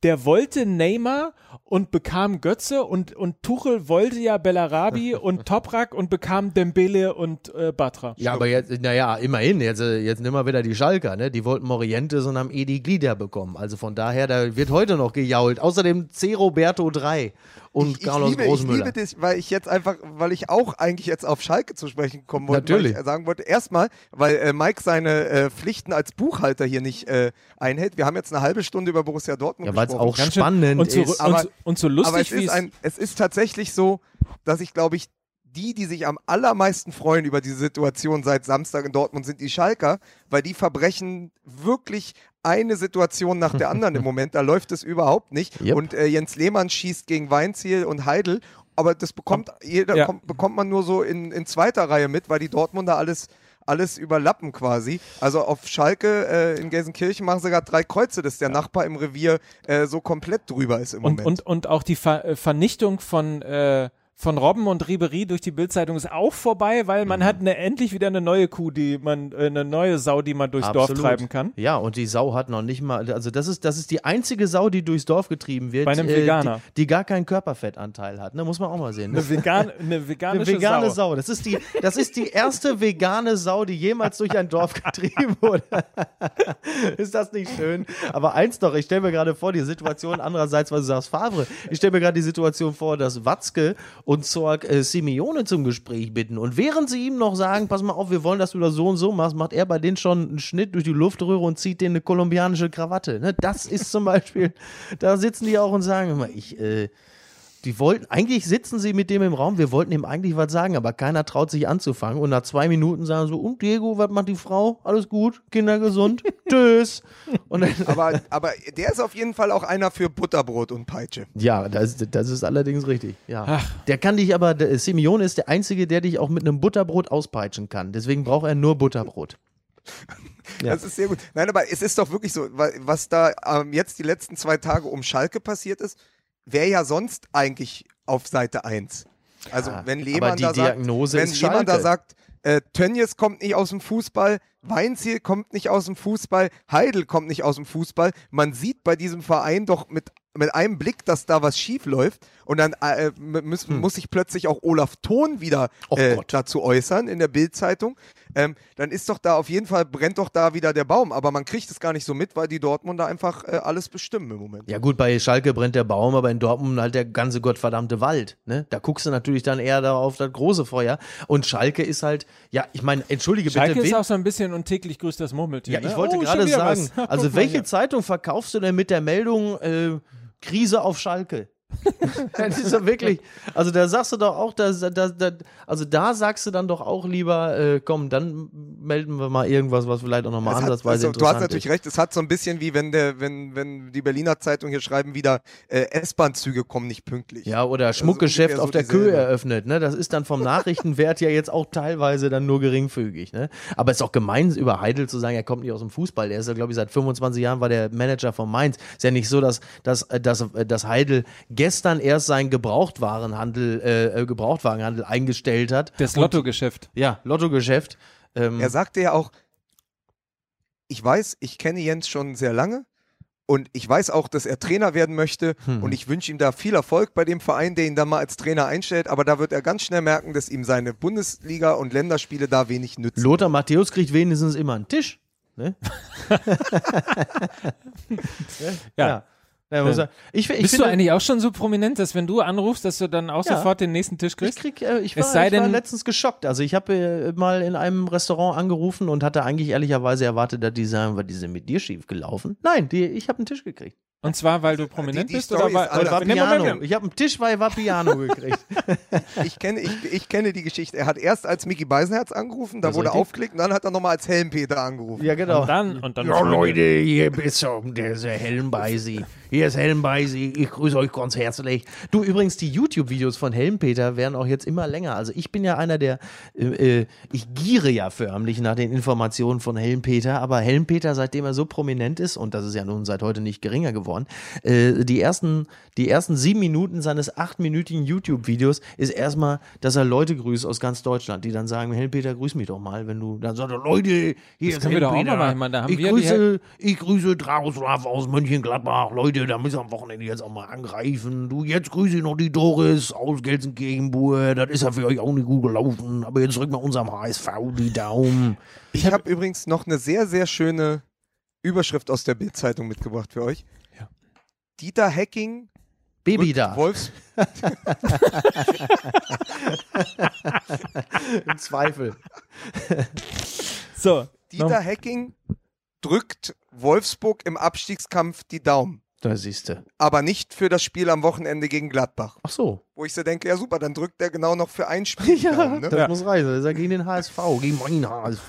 Der wollte Neymar und bekam Götze und, und Tuchel wollte ja Bellarabi und Toprak und bekam Dembele und äh, Batra. Ja, aber jetzt, naja, immerhin, jetzt, äh, jetzt nimm mal wieder die Schalker, ne? Die wollten Morientes und haben eh die Glieder bekommen. Also von daher, da wird heute noch gejault. Außerdem C. Roberto 3 und ich, Carlos ich liebe, Großmüller. Ich liebe das, weil ich jetzt einfach, weil ich auch eigentlich jetzt auf Schalke zu sprechen kommen wollte. Natürlich. Weil ich sagen wollte, erstmal, weil äh, Mike seine äh, Pflichten als Buchhalter hier nicht äh, einhält. Wir haben jetzt eine halbe Stunde über Borussia Dortmund ja, gesprochen. Es auch Ganz spannend und ist. So, aber, und, und so lustig aber es ist, ein, es ist tatsächlich so, dass ich glaube ich die, die sich am allermeisten freuen über diese Situation seit Samstag in Dortmund, sind die Schalker, weil die verbrechen wirklich eine Situation nach der anderen im Moment. Da läuft es überhaupt nicht. Yep. Und äh, Jens Lehmann schießt gegen Weinziel und Heidel. Aber das bekommt, jeder, ja. kommt, bekommt man nur so in, in zweiter Reihe mit, weil die Dortmunder alles alles überlappen quasi. Also auf Schalke äh, in Gelsenkirchen machen sie gerade drei Kreuze, dass der ja. Nachbar im Revier äh, so komplett drüber ist im und, Moment. Und, und auch die Ver äh, Vernichtung von äh, von Robben und Ribery durch die Bildzeitung ist auch vorbei, weil man mhm. hat eine, endlich wieder eine neue Kuh, die man, äh, eine neue Sau, die man durchs Absolut. Dorf treiben kann. Ja, und die Sau hat noch nicht mal, also das ist, das ist die einzige Sau, die durchs Dorf getrieben wird. Bei einem Veganer. Äh, die, die, gar keinen Körperfettanteil hat, ne? muss man auch mal sehen. Eine, vegan, eine veganische eine vegane Sau. Sau. Das ist, die, das ist die erste vegane Sau, die jemals durch ein Dorf getrieben wurde. ist das nicht schön? Aber eins doch, ich stelle mir gerade vor, die Situation andererseits, weil du sagst, Favre, ich stelle mir gerade die Situation vor, dass Watzke und Zorg äh, Simeone zum Gespräch bitten. Und während sie ihm noch sagen, pass mal auf, wir wollen, dass du das so und so machst, macht er bei denen schon einen Schnitt durch die Luftröhre und zieht denen eine kolumbianische Krawatte. Ne? Das ist zum Beispiel, da sitzen die auch und sagen immer, ich, äh, die wollten, eigentlich sitzen sie mit dem im Raum, wir wollten ihm eigentlich was sagen, aber keiner traut sich anzufangen. Und nach zwei Minuten sagen so, und Diego, was macht die Frau? Alles gut? Kinder gesund? Tschüss. aber, aber der ist auf jeden Fall auch einer für Butterbrot und Peitsche. Ja, das, das ist allerdings richtig. Ja. Ach. Der kann dich aber, der, Simeone ist der Einzige, der dich auch mit einem Butterbrot auspeitschen kann. Deswegen braucht er nur Butterbrot. Ja. Das ist sehr gut. Nein, aber es ist doch wirklich so, was da ähm, jetzt die letzten zwei Tage um Schalke passiert ist, wäre ja sonst eigentlich auf Seite 1. Also ja, wenn Lehmann da sagt, wenn Lehmann da sagt, äh, Tönnies kommt nicht aus dem Fußball, Weinziel kommt nicht aus dem Fußball, Heidel kommt nicht aus dem Fußball. Man sieht bei diesem Verein doch mit, mit einem Blick, dass da was schief läuft. Und dann äh, muss, hm. muss sich plötzlich auch Olaf Thon wieder äh, dazu äußern in der Bildzeitung ähm, dann ist doch da auf jeden Fall, brennt doch da wieder der Baum. Aber man kriegt es gar nicht so mit, weil die Dortmunder einfach äh, alles bestimmen im Moment. Ja gut, bei Schalke brennt der Baum, aber in Dortmund halt der ganze gottverdammte Wald. Ne? Da guckst du natürlich dann eher darauf das große Feuer. Und Schalke ist halt, ja, ich meine, entschuldige Schalke bitte. Schalke ist auch so ein bisschen und täglich grüßt das Murmeltier. Ja, ich ne? wollte oh, gerade sagen, also welche Zeitung verkaufst du denn mit der Meldung äh, Krise auf Schalke? das ist ja wirklich, also da sagst du doch auch, da, da, da, also da sagst du dann doch auch lieber, äh, komm, dann melden wir mal irgendwas, was vielleicht auch nochmal ansatzweise also, Du hast natürlich ist. recht, es hat so ein bisschen wie wenn der, wenn, wenn die Berliner Zeitung hier schreiben wieder, äh, S-Bahn-Züge kommen nicht pünktlich. Ja, oder Schmuckgeschäft also auf der Köhe eröffnet, ne? Das ist dann vom Nachrichtenwert ja jetzt auch teilweise dann nur geringfügig, ne? Aber es ist auch gemein, über Heidel zu sagen, er kommt nicht aus dem Fußball. Der ist ja, glaube ich, seit 25 Jahren war der Manager von Mainz. Ist ja nicht so, dass, dass, dass, dass Heidel gestern erst seinen Gebrauchtwarenhandel, äh, äh, Gebrauchtwarenhandel eingestellt hat. Das Lottogeschäft. Ja, Lottogeschäft. Ähm, er sagte ja auch, ich weiß, ich kenne Jens schon sehr lange und ich weiß auch, dass er Trainer werden möchte hm. und ich wünsche ihm da viel Erfolg bei dem Verein, der ihn dann mal als Trainer einstellt, aber da wird er ganz schnell merken, dass ihm seine Bundesliga und Länderspiele da wenig nützen. Lothar Matthäus kriegt wenigstens immer einen Tisch. Ne? ja. ja. Ja, ja. Ich, ich Bist finde, du eigentlich auch schon so prominent, dass wenn du anrufst, dass du dann auch ja, sofort den nächsten Tisch kriegst? Ich, krieg, äh, ich, war, ich war letztens geschockt. Also ich habe äh, mal in einem Restaurant angerufen und hatte eigentlich ehrlicherweise erwartet, dass die sagen, was die sind mit dir schief gelaufen. Nein, die, ich habe einen Tisch gekriegt. Und zwar, weil du prominent die, die bist Story oder weil, war Piano. Ich habe einen Tisch, weil war Piano gekriegt. ich, kenne, ich, ich kenne die Geschichte. Er hat erst als Mickey Beisenherz angerufen, da wurde aufgelegt und dann hat er nochmal als Helmpeter angerufen. Ja, genau. Und dann, und dann ja, Leute, hier bist du, der ist der Helmbeisi. Hier ist Helmbeisi. Ich grüße euch ganz herzlich. Du, übrigens, die YouTube-Videos von Helmpeter werden auch jetzt immer länger. Also ich bin ja einer der, äh, äh ich giere ja förmlich nach den Informationen von Helmpeter, aber Helmpeter, seitdem er so prominent ist, und das ist ja nun seit heute nicht geringer geworden. Äh, die, ersten, die ersten sieben Minuten seines achtminütigen YouTube-Videos ist erstmal, dass er Leute grüßt aus ganz Deutschland, die dann sagen, Hey Peter, grüß mich doch mal, wenn du dann sagst, Leute, hier das ist haben ich wir grüße, ich grüße Dragoslav aus Mönchengladbach, Leute, da müssen wir am Wochenende jetzt auch mal angreifen. Du, jetzt grüße ich noch die Doris aus Gelsenkirchenburg, das ist ja für euch auch nicht gut gelaufen, aber jetzt drücken wir unserem HSV die Daumen. Ich habe übrigens noch eine sehr, sehr schöne Überschrift aus der Bildzeitung mitgebracht für euch. Dieter Hacking. Baby da. Wolfs Im Zweifel. so. Dieter Hacking drückt Wolfsburg im Abstiegskampf die Daumen. Da siehst du. Aber nicht für das Spiel am Wochenende gegen Gladbach. Ach so. Wo ich so denke, ja super, dann drückt er genau noch für ein Spiel. ja, Daumen, ne? das ja. muss reichen. Das ist ja gegen den HSV, gegen meinen HSV.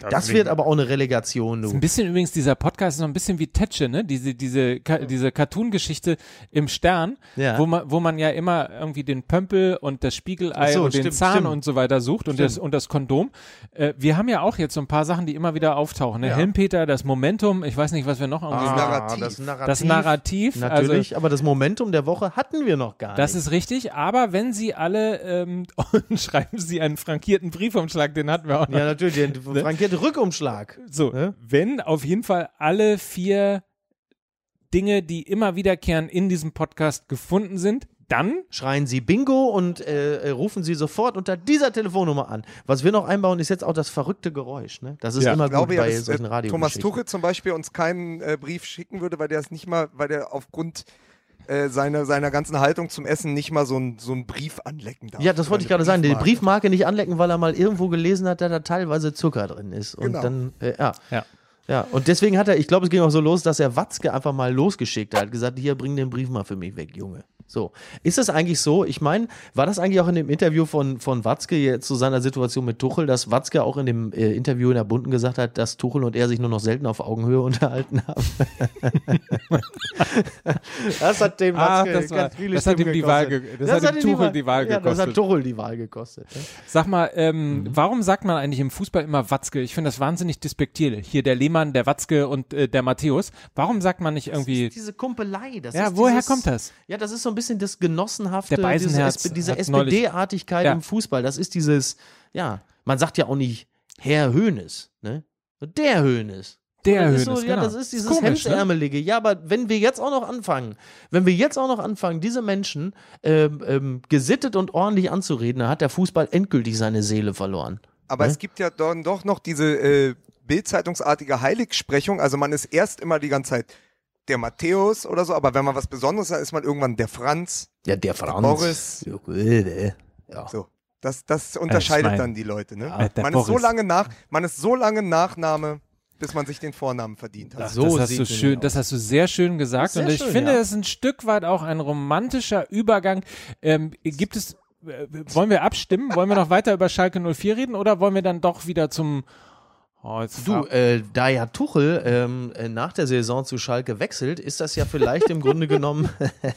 Das, das wird aber auch eine Relegation. Du. Ist ein bisschen übrigens, dieser Podcast ist noch ein bisschen wie Tetsche, ne? Diese, diese, diese Cartoon-Geschichte im Stern, ja. wo, man, wo man ja immer irgendwie den Pömpel und das Spiegelei so, und stimmt, den Zahn stimmt. und so weiter sucht und das, und das Kondom. Äh, wir haben ja auch jetzt so ein paar Sachen, die immer wieder auftauchen. Ne? Ja. Helmpeter, das Momentum, ich weiß nicht, was wir noch irgendwie ah, Narrativ. Das Narrativ. Das Narrativ. Natürlich, also, aber das Momentum der Woche hatten wir noch gar nicht. Das ist richtig, aber wenn Sie alle ähm, schreiben Sie einen frankierten Briefumschlag, den hatten wir auch noch. Ja, natürlich, den ne? frankierte Rückumschlag. So, ne? wenn auf jeden Fall alle vier Dinge, die immer wiederkehren in diesem Podcast gefunden sind, dann schreien Sie Bingo und äh, äh, rufen Sie sofort unter dieser Telefonnummer an. Was wir noch einbauen, ist jetzt auch das verrückte Geräusch. Ne? Das ist ja. immer ich gut glaube, bei ja, dass, solchen Radio. Thomas Tuchel zum Beispiel uns keinen äh, Brief schicken würde, weil der es nicht mal, weil der aufgrund äh, seiner, seiner ganzen Haltung zum Essen nicht mal so, ein, so einen Brief anlecken darf. Ja, das wollte ich gerade sagen. Die Briefmarke nicht anlecken, weil er mal irgendwo gelesen hat, dass da teilweise Zucker drin ist. Und genau. dann, äh, ja. ja. Ja, und deswegen hat er, ich glaube, es ging auch so los, dass er Watzke einfach mal losgeschickt hat, hat gesagt, hier, bring den Brief mal für mich weg, Junge. So. Ist das eigentlich so? Ich meine, war das eigentlich auch in dem Interview von, von Watzke jetzt zu seiner Situation mit Tuchel, dass Watzke auch in dem äh, Interview in der Bunden gesagt hat, dass Tuchel und er sich nur noch selten auf Augenhöhe unterhalten haben? das hat dem Watzke Ach, das war, ganz viele das hat ihm die Wahl das, das, hat Tuchel die Wahl gekostet. Ja, das hat Tuchel die Wahl gekostet. Ja. Sag mal, ähm, mhm. warum sagt man eigentlich im Fußball immer Watzke? Ich finde das wahnsinnig despektierlich. Hier der Lehmann, der Watzke und äh, der Matthäus. Warum sagt man nicht irgendwie. Das ist diese Kumpelei. Das ja, woher dieses, kommt das? Ja, das ist so ein bisschen das genossenhafte, diese, diese SPD-Artigkeit ja. im Fußball. Das ist dieses, ja, man sagt ja auch nicht Herr Höhnes, ne? Der Höhnes. Der Höhnes, so, ja, genau. das ist dieses Komisch, ne? Hemdsärmelige. Ne? Ja, aber wenn wir jetzt auch noch anfangen, wenn wir jetzt auch noch anfangen, diese Menschen ähm, ähm, gesittet und ordentlich anzureden, dann hat der Fußball endgültig seine Seele verloren. Aber ne? es gibt ja dann doch noch diese äh, Bildzeitungsartige Heiligsprechung. Also man ist erst immer die ganze Zeit der Matthäus oder so, aber wenn man was Besonderes hat, ist man irgendwann der Franz. Ja, der Franz. Boris. Ja. So. Das, das unterscheidet ich mein, dann die Leute, ne? Ja, man ist so lange nach, man ist so lange Nachname bis man sich den Vornamen verdient hat. Ach, so das hast du schön, das hast du sehr schön gesagt. Sehr und ich schön, finde, ja. das ist ein Stück weit auch ein romantischer Übergang. Ähm, gibt es, äh, wollen wir abstimmen? wollen wir noch weiter über Schalke 04 reden oder wollen wir dann doch wieder zum Oh, du, äh, da ja Tuchel ähm, äh, nach der Saison zu Schalke wechselt, ist das ja vielleicht im Grunde genommen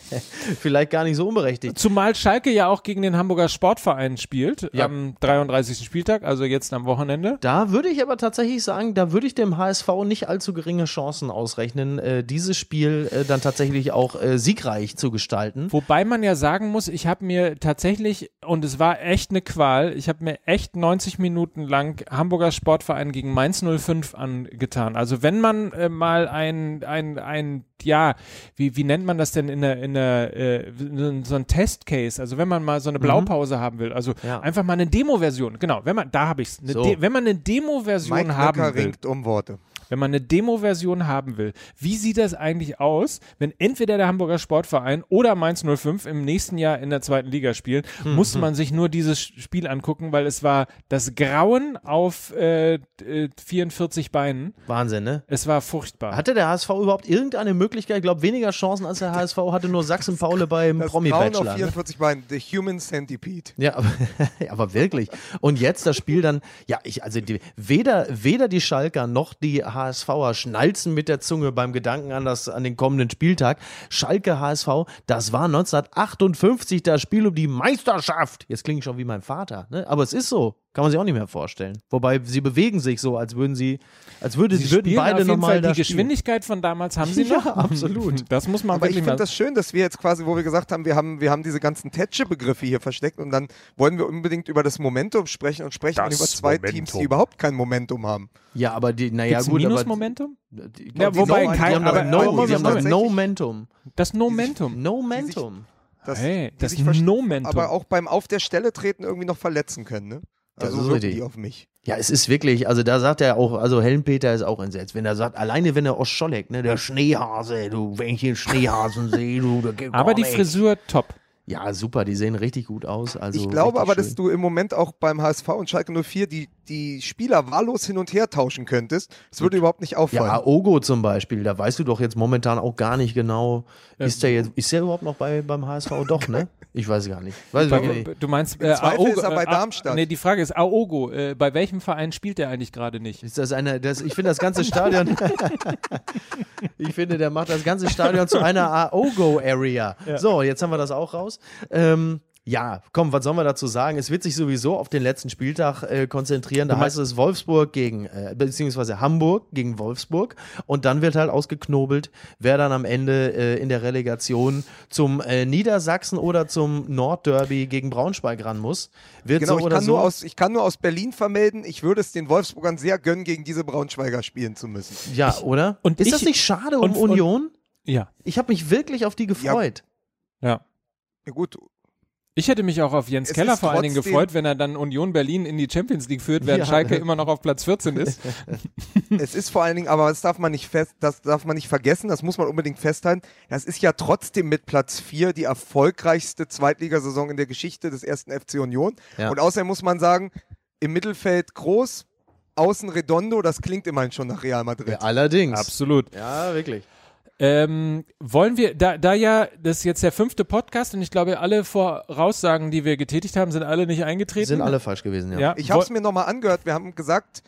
vielleicht gar nicht so unberechtigt. Zumal Schalke ja auch gegen den Hamburger Sportverein spielt ja. am 33. Spieltag, also jetzt am Wochenende. Da würde ich aber tatsächlich sagen, da würde ich dem HSV nicht allzu geringe Chancen ausrechnen, äh, dieses Spiel äh, dann tatsächlich auch äh, siegreich zu gestalten. Wobei man ja sagen muss, ich habe mir tatsächlich, und es war echt eine Qual, ich habe mir echt 90 Minuten lang Hamburger Sportverein gegen Mainz 05 angetan. Also wenn man äh, mal ein, ein, ein, ja, wie, wie nennt man das denn in der, in der, äh, so ein Testcase, also wenn man mal so eine mhm. Blaupause mhm. haben will, also ja. einfach mal eine Demo-Version, genau, wenn man, da habe ich es, so. wenn man eine Demo-Version haben will. ringt um Worte wenn man eine Demo-Version haben will, wie sieht das eigentlich aus, wenn entweder der Hamburger Sportverein oder Mainz 05 im nächsten Jahr in der zweiten Liga spielen, hm, musste hm. man sich nur dieses Spiel angucken, weil es war das Grauen auf äh, 44 äh, Beinen. Wahnsinn, ne? Es war furchtbar. Hatte der HSV überhaupt irgendeine Möglichkeit? Ich glaube, weniger Chancen als der HSV hatte nur Sachsen-Paule beim Promi-Bachelor. Grauen auf 44 ne? Beinen, the human centipede. Ja, aber, aber wirklich. Und jetzt das Spiel dann, ja, ich, also die, weder, weder die Schalker noch die HSVer schnalzen mit der Zunge beim Gedanken an, das, an den kommenden Spieltag. Schalke HSV, das war 1958 das Spiel um die Meisterschaft. Jetzt klinge ich schon wie mein Vater, ne? aber es ist so. Kann man sich auch nicht mehr vorstellen. Wobei sie bewegen sich so, als würden sie, als würde, sie würden beide nochmal Die Geschwindigkeit von damals haben sie noch. Ja, absolut. Das muss man Aber ich finde das schön, dass wir jetzt quasi, wo wir gesagt haben, wir haben, wir haben diese ganzen Tätsche-Begriffe hier versteckt und dann wollen wir unbedingt über das Momentum sprechen und sprechen über zwei Momentum. Teams, die überhaupt kein Momentum haben. Ja, aber die, naja, gut. Minus aber, Momentum? Die, ja, wobei no, kein, aber no, no, die haben das No Momentum. Das No Momentum. No Momentum. Das, hey, das Momentum. Aber auch beim Auf der Stelle treten irgendwie noch verletzen können, ne? Also so die auf mich. Ja, es ist wirklich, also da sagt er auch, also Helmpeter ist auch entsetzt, wenn er sagt, alleine wenn er Oscholek, ne, der Schneehase, du, wenn ich den Schneehasen sehe, du, da geht Aber die nicht. Frisur top. Ja, super, die sehen richtig gut aus. Also ich glaube aber, schön. dass du im Moment auch beim HSV und Schalke 04 die, die Spieler wahllos hin und her tauschen könntest. Das würde überhaupt nicht auffallen. Ja, Ogo zum Beispiel, da weißt du doch jetzt momentan auch gar nicht genau, ist der jetzt, ist der überhaupt noch bei, beim HSV? Doch, ne? Ich weiß gar nicht. Weiß bei, nicht. Du meinst, äh, Aogo, ist er bei äh, Darmstadt. Nee, die Frage ist, Aogo, äh, bei welchem Verein spielt der eigentlich gerade nicht? Ist das eine, das, ich finde das ganze Stadion, ich finde, der macht das ganze Stadion zu einer Aogo-Area. Ja. So, jetzt haben wir das auch raus. Ähm, ja, komm, was sollen wir dazu sagen? Es wird sich sowieso auf den letzten Spieltag äh, konzentrieren. Da heißt es Wolfsburg gegen, äh, beziehungsweise Hamburg gegen Wolfsburg. Und dann wird halt ausgeknobelt, wer dann am Ende äh, in der Relegation zum äh, Niedersachsen oder zum Nordderby gegen Braunschweig ran muss. Wird genau, so ich, kann so nur aus, ich kann nur aus Berlin vermelden, ich würde es den Wolfsburgern sehr gönnen, gegen diese Braunschweiger spielen zu müssen. Ja, ich, oder? Und ist ich, das nicht schade um und, Union? Und, ja. Ich habe mich wirklich auf die gefreut. ja. ja. Ja gut, ich hätte mich auch auf Jens es Keller vor allen Dingen gefreut, wenn er dann Union Berlin in die Champions League führt, während ja. Schalke immer noch auf Platz 14 ist. es ist vor allen Dingen, aber das darf man nicht fest, das darf man nicht vergessen, das muss man unbedingt festhalten. Das ist ja trotzdem mit Platz 4 die erfolgreichste Zweitligasaison in der Geschichte des ersten FC Union. Ja. Und außerdem muss man sagen, im Mittelfeld groß, außen Redondo, das klingt immerhin schon nach Real Madrid. Ja, allerdings. Absolut. Ja, wirklich. Ähm, wollen wir, da, da ja, das ist jetzt der fünfte Podcast und ich glaube, alle Voraussagen, die wir getätigt haben, sind alle nicht eingetreten. Sind alle falsch gewesen, ja. ja. Ich habe es mir nochmal angehört. Wir haben gesagt,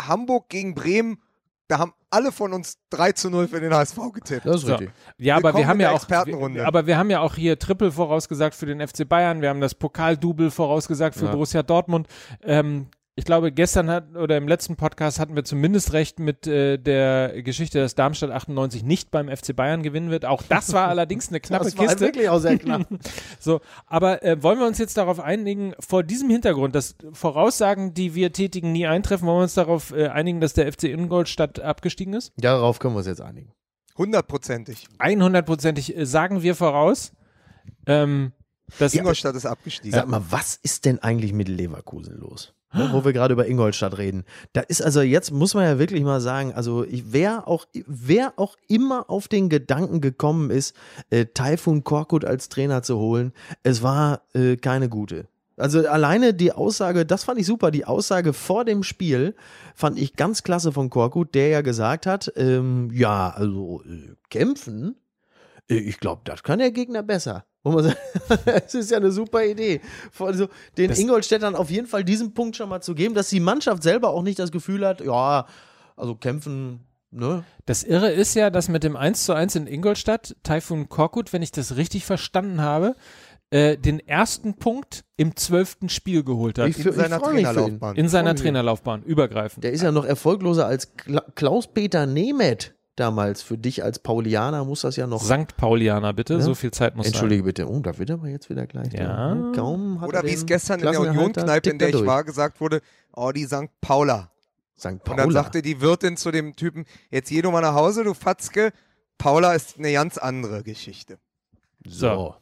Hamburg gegen Bremen, da haben alle von uns 3 zu 0 für den HSV getippt. Das ist so. richtig. Ja, aber wir haben ja auch, aber wir haben ja auch hier Triple vorausgesagt für den FC Bayern. Wir haben das Pokal-Double vorausgesagt für ja. Borussia Dortmund. Ähm, ich glaube, gestern hat oder im letzten Podcast hatten wir zumindest recht mit äh, der Geschichte, dass Darmstadt 98 nicht beim FC Bayern gewinnen wird. Auch das war allerdings eine knappe das Kiste. Das war wirklich auch sehr knapp. so, aber äh, wollen wir uns jetzt darauf einigen, vor diesem Hintergrund, dass Voraussagen, die wir tätigen, nie eintreffen, wollen wir uns darauf äh, einigen, dass der FC Ingolstadt abgestiegen ist? Ja, darauf können wir uns jetzt einigen. Hundertprozentig. Einhundertprozentig äh, sagen wir voraus. Ähm, dass Ingolstadt ist abgestiegen. Sag mal, was ist denn eigentlich mit Leverkusen los? Wo wir gerade über Ingolstadt reden. Da ist also jetzt muss man ja wirklich mal sagen, also ich, wer auch wer auch immer auf den Gedanken gekommen ist, äh, Taifun Korkut als Trainer zu holen, es war äh, keine gute. Also alleine die Aussage, das fand ich super, die Aussage vor dem Spiel fand ich ganz klasse von Korkut, der ja gesagt hat, ähm, ja, also äh, kämpfen, ich glaube, das kann der Gegner besser. Wo man sagt, es ist ja eine super Idee. Also den das Ingolstädtern auf jeden Fall diesen Punkt schon mal zu geben, dass die Mannschaft selber auch nicht das Gefühl hat, ja, also kämpfen Ne? Das Irre ist ja, dass mit dem 1 zu 1 in Ingolstadt Taifun Korkut, wenn ich das richtig verstanden habe, äh, den ersten Punkt im zwölften Spiel geholt hat. Ich, in seiner Trainerlaufbahn. In seiner Trainerlaufbahn, übergreifend. Der ist ja noch erfolgloser als Klaus-Peter Nemeth damals. Für dich als Paulianer muss das ja noch. Sankt Paulianer, bitte. Ja? So viel Zeit muss Entschuldige sein. bitte. Oh, da wird aber jetzt wieder gleich. Ja. Da. Kaum Oder wie es gestern in der Union-Kneipe, in der ich war, gesagt wurde, oh, die Sankt Paula. St. Paula. Und dann sagte die Wirtin zu dem Typen, jetzt geh du mal nach Hause, du Fatzke. Paula ist eine ganz andere Geschichte. So.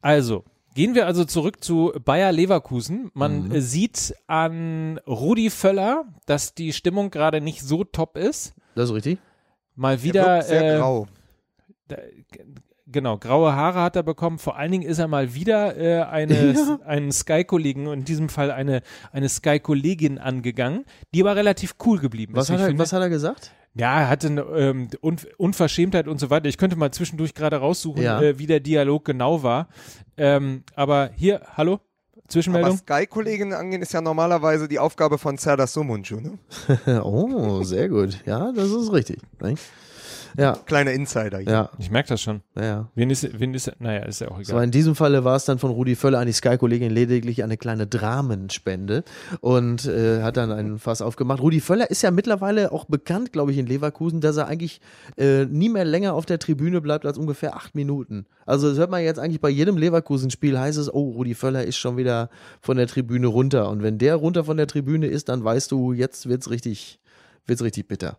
Also, Gehen wir also zurück zu Bayer Leverkusen. Man mhm. sieht an Rudi Völler, dass die Stimmung gerade nicht so top ist. Das ist richtig. Mal wieder. sehr äh, grau. Da, genau, graue Haare hat er bekommen. Vor allen Dingen ist er mal wieder äh, eine, ja. einen Sky-Kollegen, in diesem Fall eine, eine Sky-Kollegin angegangen, die aber relativ cool geblieben was ist. Hat er, was hat er gesagt? Ja, er hatte eine ähm, Un Unverschämtheit und so weiter. Ich könnte mal zwischendurch gerade raussuchen, ja. äh, wie der Dialog genau war. Ähm, aber hier, hallo? Zwischenmeldung? Aber Sky-Kolleginnen angehen ist ja normalerweise die Aufgabe von Serdar Sumuncu, ne? oh, sehr gut. Ja, das ist richtig. Ja. Kleiner Insider. Hier. Ja. Ich merke das schon. Ja. Wen ist, wen ist, naja, ist ja auch egal. So, in diesem Falle war es dann von Rudi Völler an die Sky-Kollegin lediglich eine kleine Dramenspende und äh, hat dann einen Fass aufgemacht. Rudi Völler ist ja mittlerweile auch bekannt, glaube ich, in Leverkusen, dass er eigentlich äh, nie mehr länger auf der Tribüne bleibt als ungefähr acht Minuten. Also das hört man jetzt eigentlich bei jedem Leverkusen-Spiel heißt es, oh, Rudi Völler ist schon wieder von der Tribüne runter. Und wenn der runter von der Tribüne ist, dann weißt du, jetzt wird's richtig, wird's richtig bitter.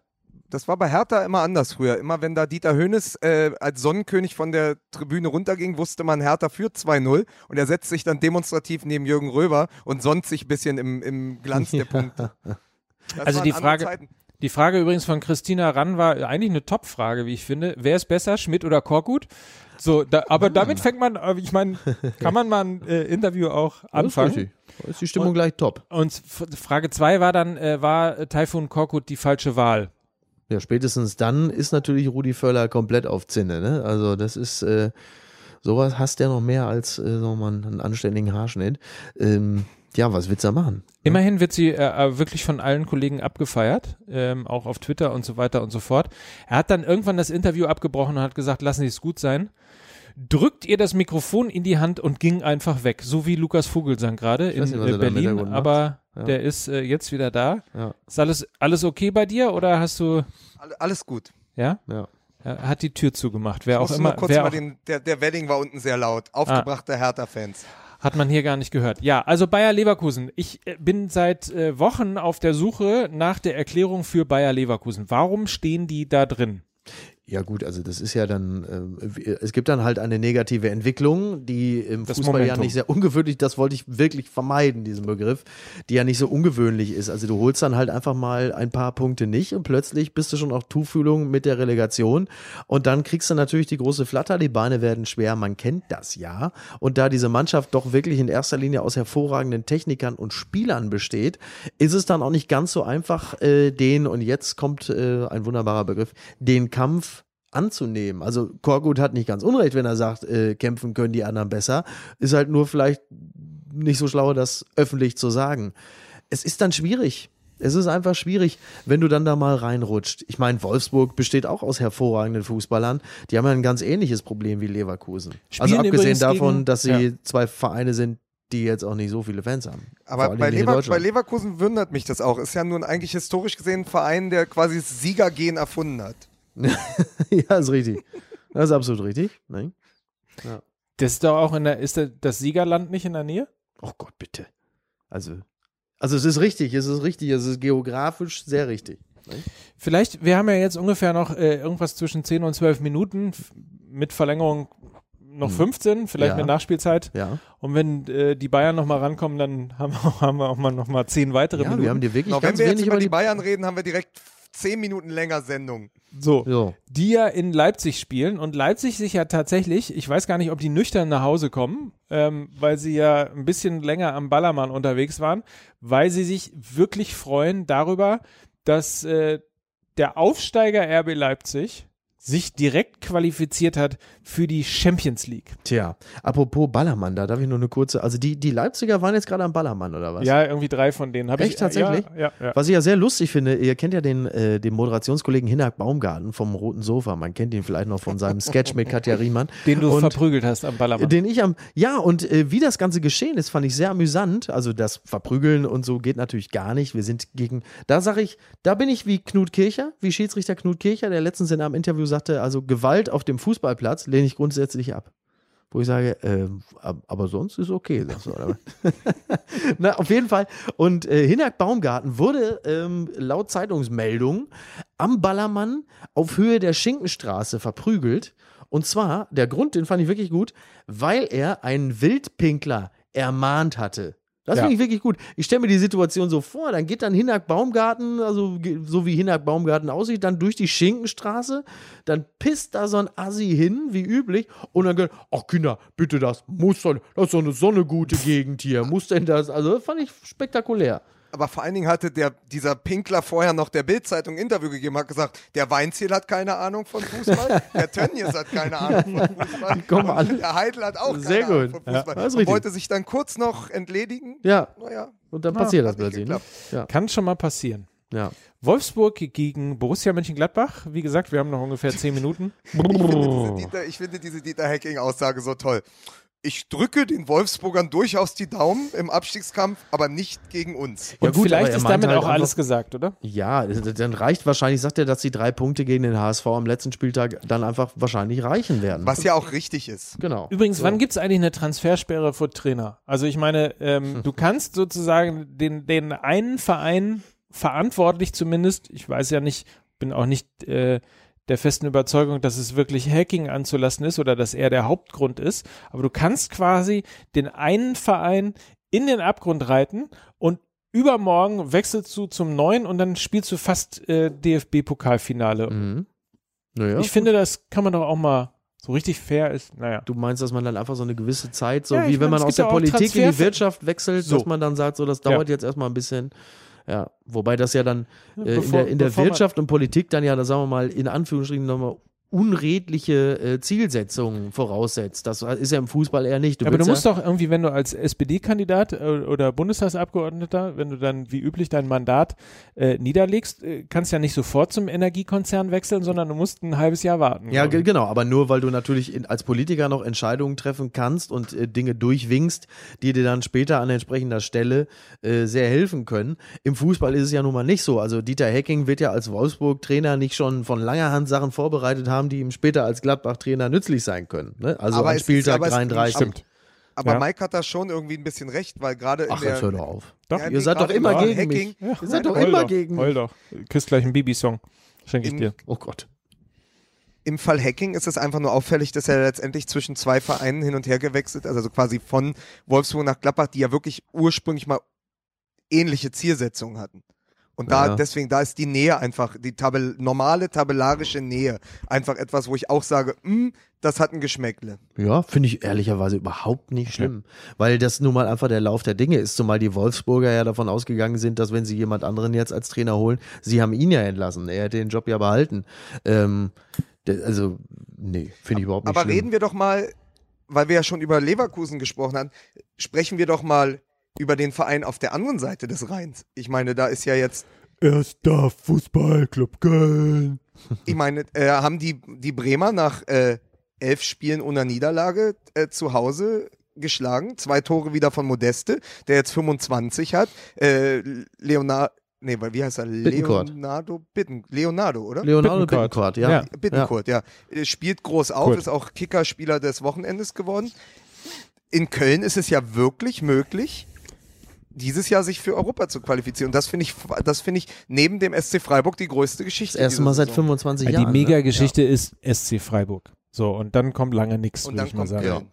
Das war bei Hertha immer anders früher. Immer wenn da Dieter Hönes äh, als Sonnenkönig von der Tribüne runterging, wusste man, Hertha führt 2-0 und er setzt sich dann demonstrativ neben Jürgen Röber und sonnt sich ein bisschen im, im Glanz der Punkte. Das also die Frage, die Frage übrigens von Christina Rann war eigentlich eine Top-Frage, wie ich finde. Wer ist besser, Schmidt oder Korkut? So, da, aber damit fängt man, äh, ich meine, kann man mal ein äh, Interview auch anfangen. Da ist die Stimmung und, gleich top. Und Frage 2 war dann, äh, war Taifun Korkut die falsche Wahl? Ja, spätestens dann ist natürlich Rudi Völler komplett auf Zinne. Ne? Also das ist äh, sowas hast der noch mehr als äh, so mal einen anständigen Haarschnitt. Ähm, ja, was willst du da machen? Immerhin wird sie äh, äh, wirklich von allen Kollegen abgefeiert, ähm, auch auf Twitter und so weiter und so fort. Er hat dann irgendwann das Interview abgebrochen und hat gesagt, lassen Sie es gut sein. Drückt ihr das Mikrofon in die Hand und ging einfach weg, so wie Lukas Vogelsang gerade in nicht, äh, Berlin, aber ja. Der ist äh, jetzt wieder da. Ja. Ist alles, alles okay bei dir oder hast du. Alles gut. Ja? Ja. Er hat die Tür zugemacht. Wer ich auch immer. Mal kurz wer mal den, der, der Wedding war unten sehr laut. Aufgebrachte ah. Hertha-Fans. Hat man hier gar nicht gehört. Ja, also Bayer Leverkusen. Ich äh, bin seit äh, Wochen auf der Suche nach der Erklärung für Bayer Leverkusen. Warum stehen die da drin? Ja gut, also das ist ja dann, äh, es gibt dann halt eine negative Entwicklung, die im das Fußball Momentum. ja nicht sehr ungewöhnlich, das wollte ich wirklich vermeiden, diesen Begriff, die ja nicht so ungewöhnlich ist. Also du holst dann halt einfach mal ein paar Punkte nicht und plötzlich bist du schon auf Tuchfühlung mit der Relegation und dann kriegst du natürlich die große Flatter, die Beine werden schwer, man kennt das ja. Und da diese Mannschaft doch wirklich in erster Linie aus hervorragenden Technikern und Spielern besteht, ist es dann auch nicht ganz so einfach, äh, den, und jetzt kommt äh, ein wunderbarer Begriff, den Kampf anzunehmen. Also Korgut hat nicht ganz unrecht, wenn er sagt, äh, kämpfen können die anderen besser. Ist halt nur vielleicht nicht so schlau, das öffentlich zu sagen. Es ist dann schwierig. Es ist einfach schwierig, wenn du dann da mal reinrutscht. Ich meine, Wolfsburg besteht auch aus hervorragenden Fußballern. Die haben ja ein ganz ähnliches Problem wie Leverkusen. Also Spielen also abgesehen davon, gegen, dass sie ja. zwei Vereine sind, die jetzt auch nicht so viele Fans haben. Aber bei, Lever bei, Leverkusen wundert mich das auch. Ist ja nun eigentlich historisch gesehen ein Verein, der quasi das Siegergehen erfunden hat. ja, ist richtig. Das ist absolut richtig. Nein. Ja. Das ist doch auch in der, ist das Siegerland nicht in der Nähe? Oh Gott, bitte. Also, also es ist richtig, es ist richtig, es ist geografisch sehr richtig. Nein? Vielleicht, wir haben ja jetzt ungefähr noch äh, irgendwas zwischen 10 und 12 Minuten mit Verlängerung noch 15, hm. vielleicht ja. mit Nachspielzeit. Ja. Und wenn äh, die Bayern nochmal rankommen, dann haben wir, haben wir auch mal noch mal 10 weitere ja, Minuten. Wir haben dir wirklich genau, ganz wenn wir jetzt über die Bayern reden, haben wir direkt zehn Minuten länger Sendung. So, so, die ja in Leipzig spielen. Und Leipzig sich ja tatsächlich, ich weiß gar nicht, ob die nüchtern nach Hause kommen, ähm, weil sie ja ein bisschen länger am Ballermann unterwegs waren, weil sie sich wirklich freuen darüber, dass äh, der Aufsteiger RB Leipzig sich direkt qualifiziert hat für die Champions League. Tja, apropos Ballermann, da darf ich nur eine kurze, also die, die Leipziger waren jetzt gerade am Ballermann oder was? Ja, irgendwie drei von denen habe ich. Echt tatsächlich? Ja, ja, ja. Was ich ja sehr lustig finde, ihr kennt ja den, äh, den Moderationskollegen Hinak Baumgarten vom Roten Sofa, man kennt ihn vielleicht noch von seinem Sketch mit Katja Riemann. Den du und, verprügelt hast am Ballermann. Den ich am, ja und äh, wie das Ganze geschehen ist, fand ich sehr amüsant, also das Verprügeln und so geht natürlich gar nicht, wir sind gegen, da sage ich, da bin ich wie Knut Kircher, wie Schiedsrichter Knut Kircher, der letztens in einem Interview sagte, also Gewalt auf dem Fußballplatz lehne ich grundsätzlich ab. Wo ich sage, äh, aber sonst ist okay. Na, auf jeden Fall. Und äh, Hinak Baumgarten wurde ähm, laut Zeitungsmeldung am Ballermann auf Höhe der Schinkenstraße verprügelt. Und zwar, der Grund, den fand ich wirklich gut, weil er einen Wildpinkler ermahnt hatte. Das ja. finde ich wirklich gut. Ich stelle mir die Situation so vor, dann geht dann Hinak Baumgarten, also so wie Hinak Baumgarten aussieht, dann durch die Schinkenstraße, dann pisst da so ein Assi hin, wie üblich, und dann geht, ach Kinder, bitte das muss doch, das ist doch eine so eine gute Gegend hier, muss denn das, also das fand ich spektakulär aber vor allen Dingen hatte der, dieser Pinkler vorher noch der Bildzeitung ein Interview gegeben, hat gesagt, der Weinziel hat keine Ahnung von Fußball, der Tönnies hat keine Ahnung von Fußball, Die kommen alle. der Heidel hat auch Sehr keine gut. Ahnung von Fußball. Ja, wollte sich dann kurz noch entledigen. Ja. Naja. Und dann passiert das plötzlich. Ne? Ja. Kann schon mal passieren. Ja. Wolfsburg gegen Borussia Mönchengladbach. Wie gesagt, wir haben noch ungefähr zehn Minuten. ich, finde Dieter, ich finde diese Dieter Hacking-Aussage so toll ich drücke den Wolfsburgern durchaus die Daumen im Abstiegskampf, aber nicht gegen uns. Ja, gut, vielleicht ist damit halt auch alles gesagt, oder? Ja, dann reicht wahrscheinlich, sagt er, dass die drei Punkte gegen den HSV am letzten Spieltag dann einfach wahrscheinlich reichen werden. Was ja auch richtig ist. Genau. Übrigens, so. wann gibt es eigentlich eine Transfersperre für Trainer? Also ich meine, ähm, du kannst sozusagen den, den einen Verein verantwortlich zumindest, ich weiß ja nicht, bin auch nicht äh, der festen Überzeugung, dass es wirklich Hacking anzulassen ist oder dass er der Hauptgrund ist. Aber du kannst quasi den einen Verein in den Abgrund reiten und übermorgen wechselst du zum neuen und dann spielst du fast äh, DFB-Pokalfinale. Mhm. Naja, ich gut. finde, das kann man doch auch mal so richtig fair ist, naja. Du meinst, dass man dann einfach so eine gewisse Zeit, so ja, wie wenn meine, man aus der Politik in die Wirtschaft wechselt, so. dass man dann sagt, so das dauert ja. jetzt erstmal ein bisschen. Ja, wobei das ja dann äh, bevor, in der, in der Wirtschaft und Politik dann ja, da sagen wir mal, in Anführungsstrichen nochmal unredliche äh, Zielsetzungen voraussetzt. Das ist ja im Fußball eher nicht. Du aber du musst ja doch irgendwie, wenn du als SPD-Kandidat äh, oder Bundestagsabgeordneter, wenn du dann wie üblich dein Mandat äh, niederlegst, äh, kannst ja nicht sofort zum Energiekonzern wechseln, sondern du musst ein halbes Jahr warten. Ja, genau, aber nur weil du natürlich in, als Politiker noch Entscheidungen treffen kannst und äh, Dinge durchwinkst, die dir dann später an entsprechender Stelle äh, sehr helfen können. Im Fußball ist es ja nun mal nicht so. Also Dieter Hecking wird ja als Wolfsburg-Trainer nicht schon von langer Hand Sachen vorbereitet haben, haben, die ihm später als Gladbach-Trainer nützlich sein können. Ne? Also aber an Spieltag ist, 33. Stimmt. Aber ja. Mike hat da schon irgendwie ein bisschen recht, weil gerade in Ach, der. jetzt hör doch auf. Doch, ja, ihr seid doch immer gegen Hacking. mich. Ja, ihr seid doch immer doch, gegen mich. Heul doch. Küsst gleich einen Bibi-Song. Schenke ich dir. Oh Gott. Im Fall Hacking ist es einfach nur auffällig, dass er letztendlich zwischen zwei Vereinen hin und her gewechselt, also quasi von Wolfsburg nach Gladbach, die ja wirklich ursprünglich mal ähnliche Zielsetzungen hatten. Und da, ja. deswegen, da ist die Nähe einfach, die Tabell, normale tabellarische Nähe, einfach etwas, wo ich auch sage, hm, das hat ein Geschmäckle. Ja, finde ich ehrlicherweise überhaupt nicht schlimm. Ja. Weil das nun mal einfach der Lauf der Dinge ist, zumal die Wolfsburger ja davon ausgegangen sind, dass wenn sie jemand anderen jetzt als Trainer holen, sie haben ihn ja entlassen. Er hätte den Job ja behalten. Ähm, also, nee, finde ich überhaupt nicht Aber schlimm. Aber reden wir doch mal, weil wir ja schon über Leverkusen gesprochen haben, sprechen wir doch mal über den Verein auf der anderen Seite des Rheins. Ich meine, da ist ja jetzt. Erster Fußballclub Köln. Ich meine, äh, haben die, die Bremer nach äh, elf Spielen ohne Niederlage äh, zu Hause geschlagen. Zwei Tore wieder von Modeste, der jetzt 25 hat. Äh, Leonardo. Nee, wie heißt er? Bittencourt. Leonardo Bitten, Leonardo, oder? Leonardo Bittencourt, ja. ja. Bittencourt, ja. ja. Spielt groß auf, Gut. ist auch Kickerspieler des Wochenendes geworden. In Köln ist es ja wirklich möglich, dieses Jahr sich für Europa zu qualifizieren. Und das finde ich, das finde ich neben dem SC Freiburg die größte Geschichte. Das erste Mal seit 25 Jahren. Die Mega-Geschichte ne? ist SC Freiburg. So, und dann kommt lange nichts, würde ich mal sagen. Köln.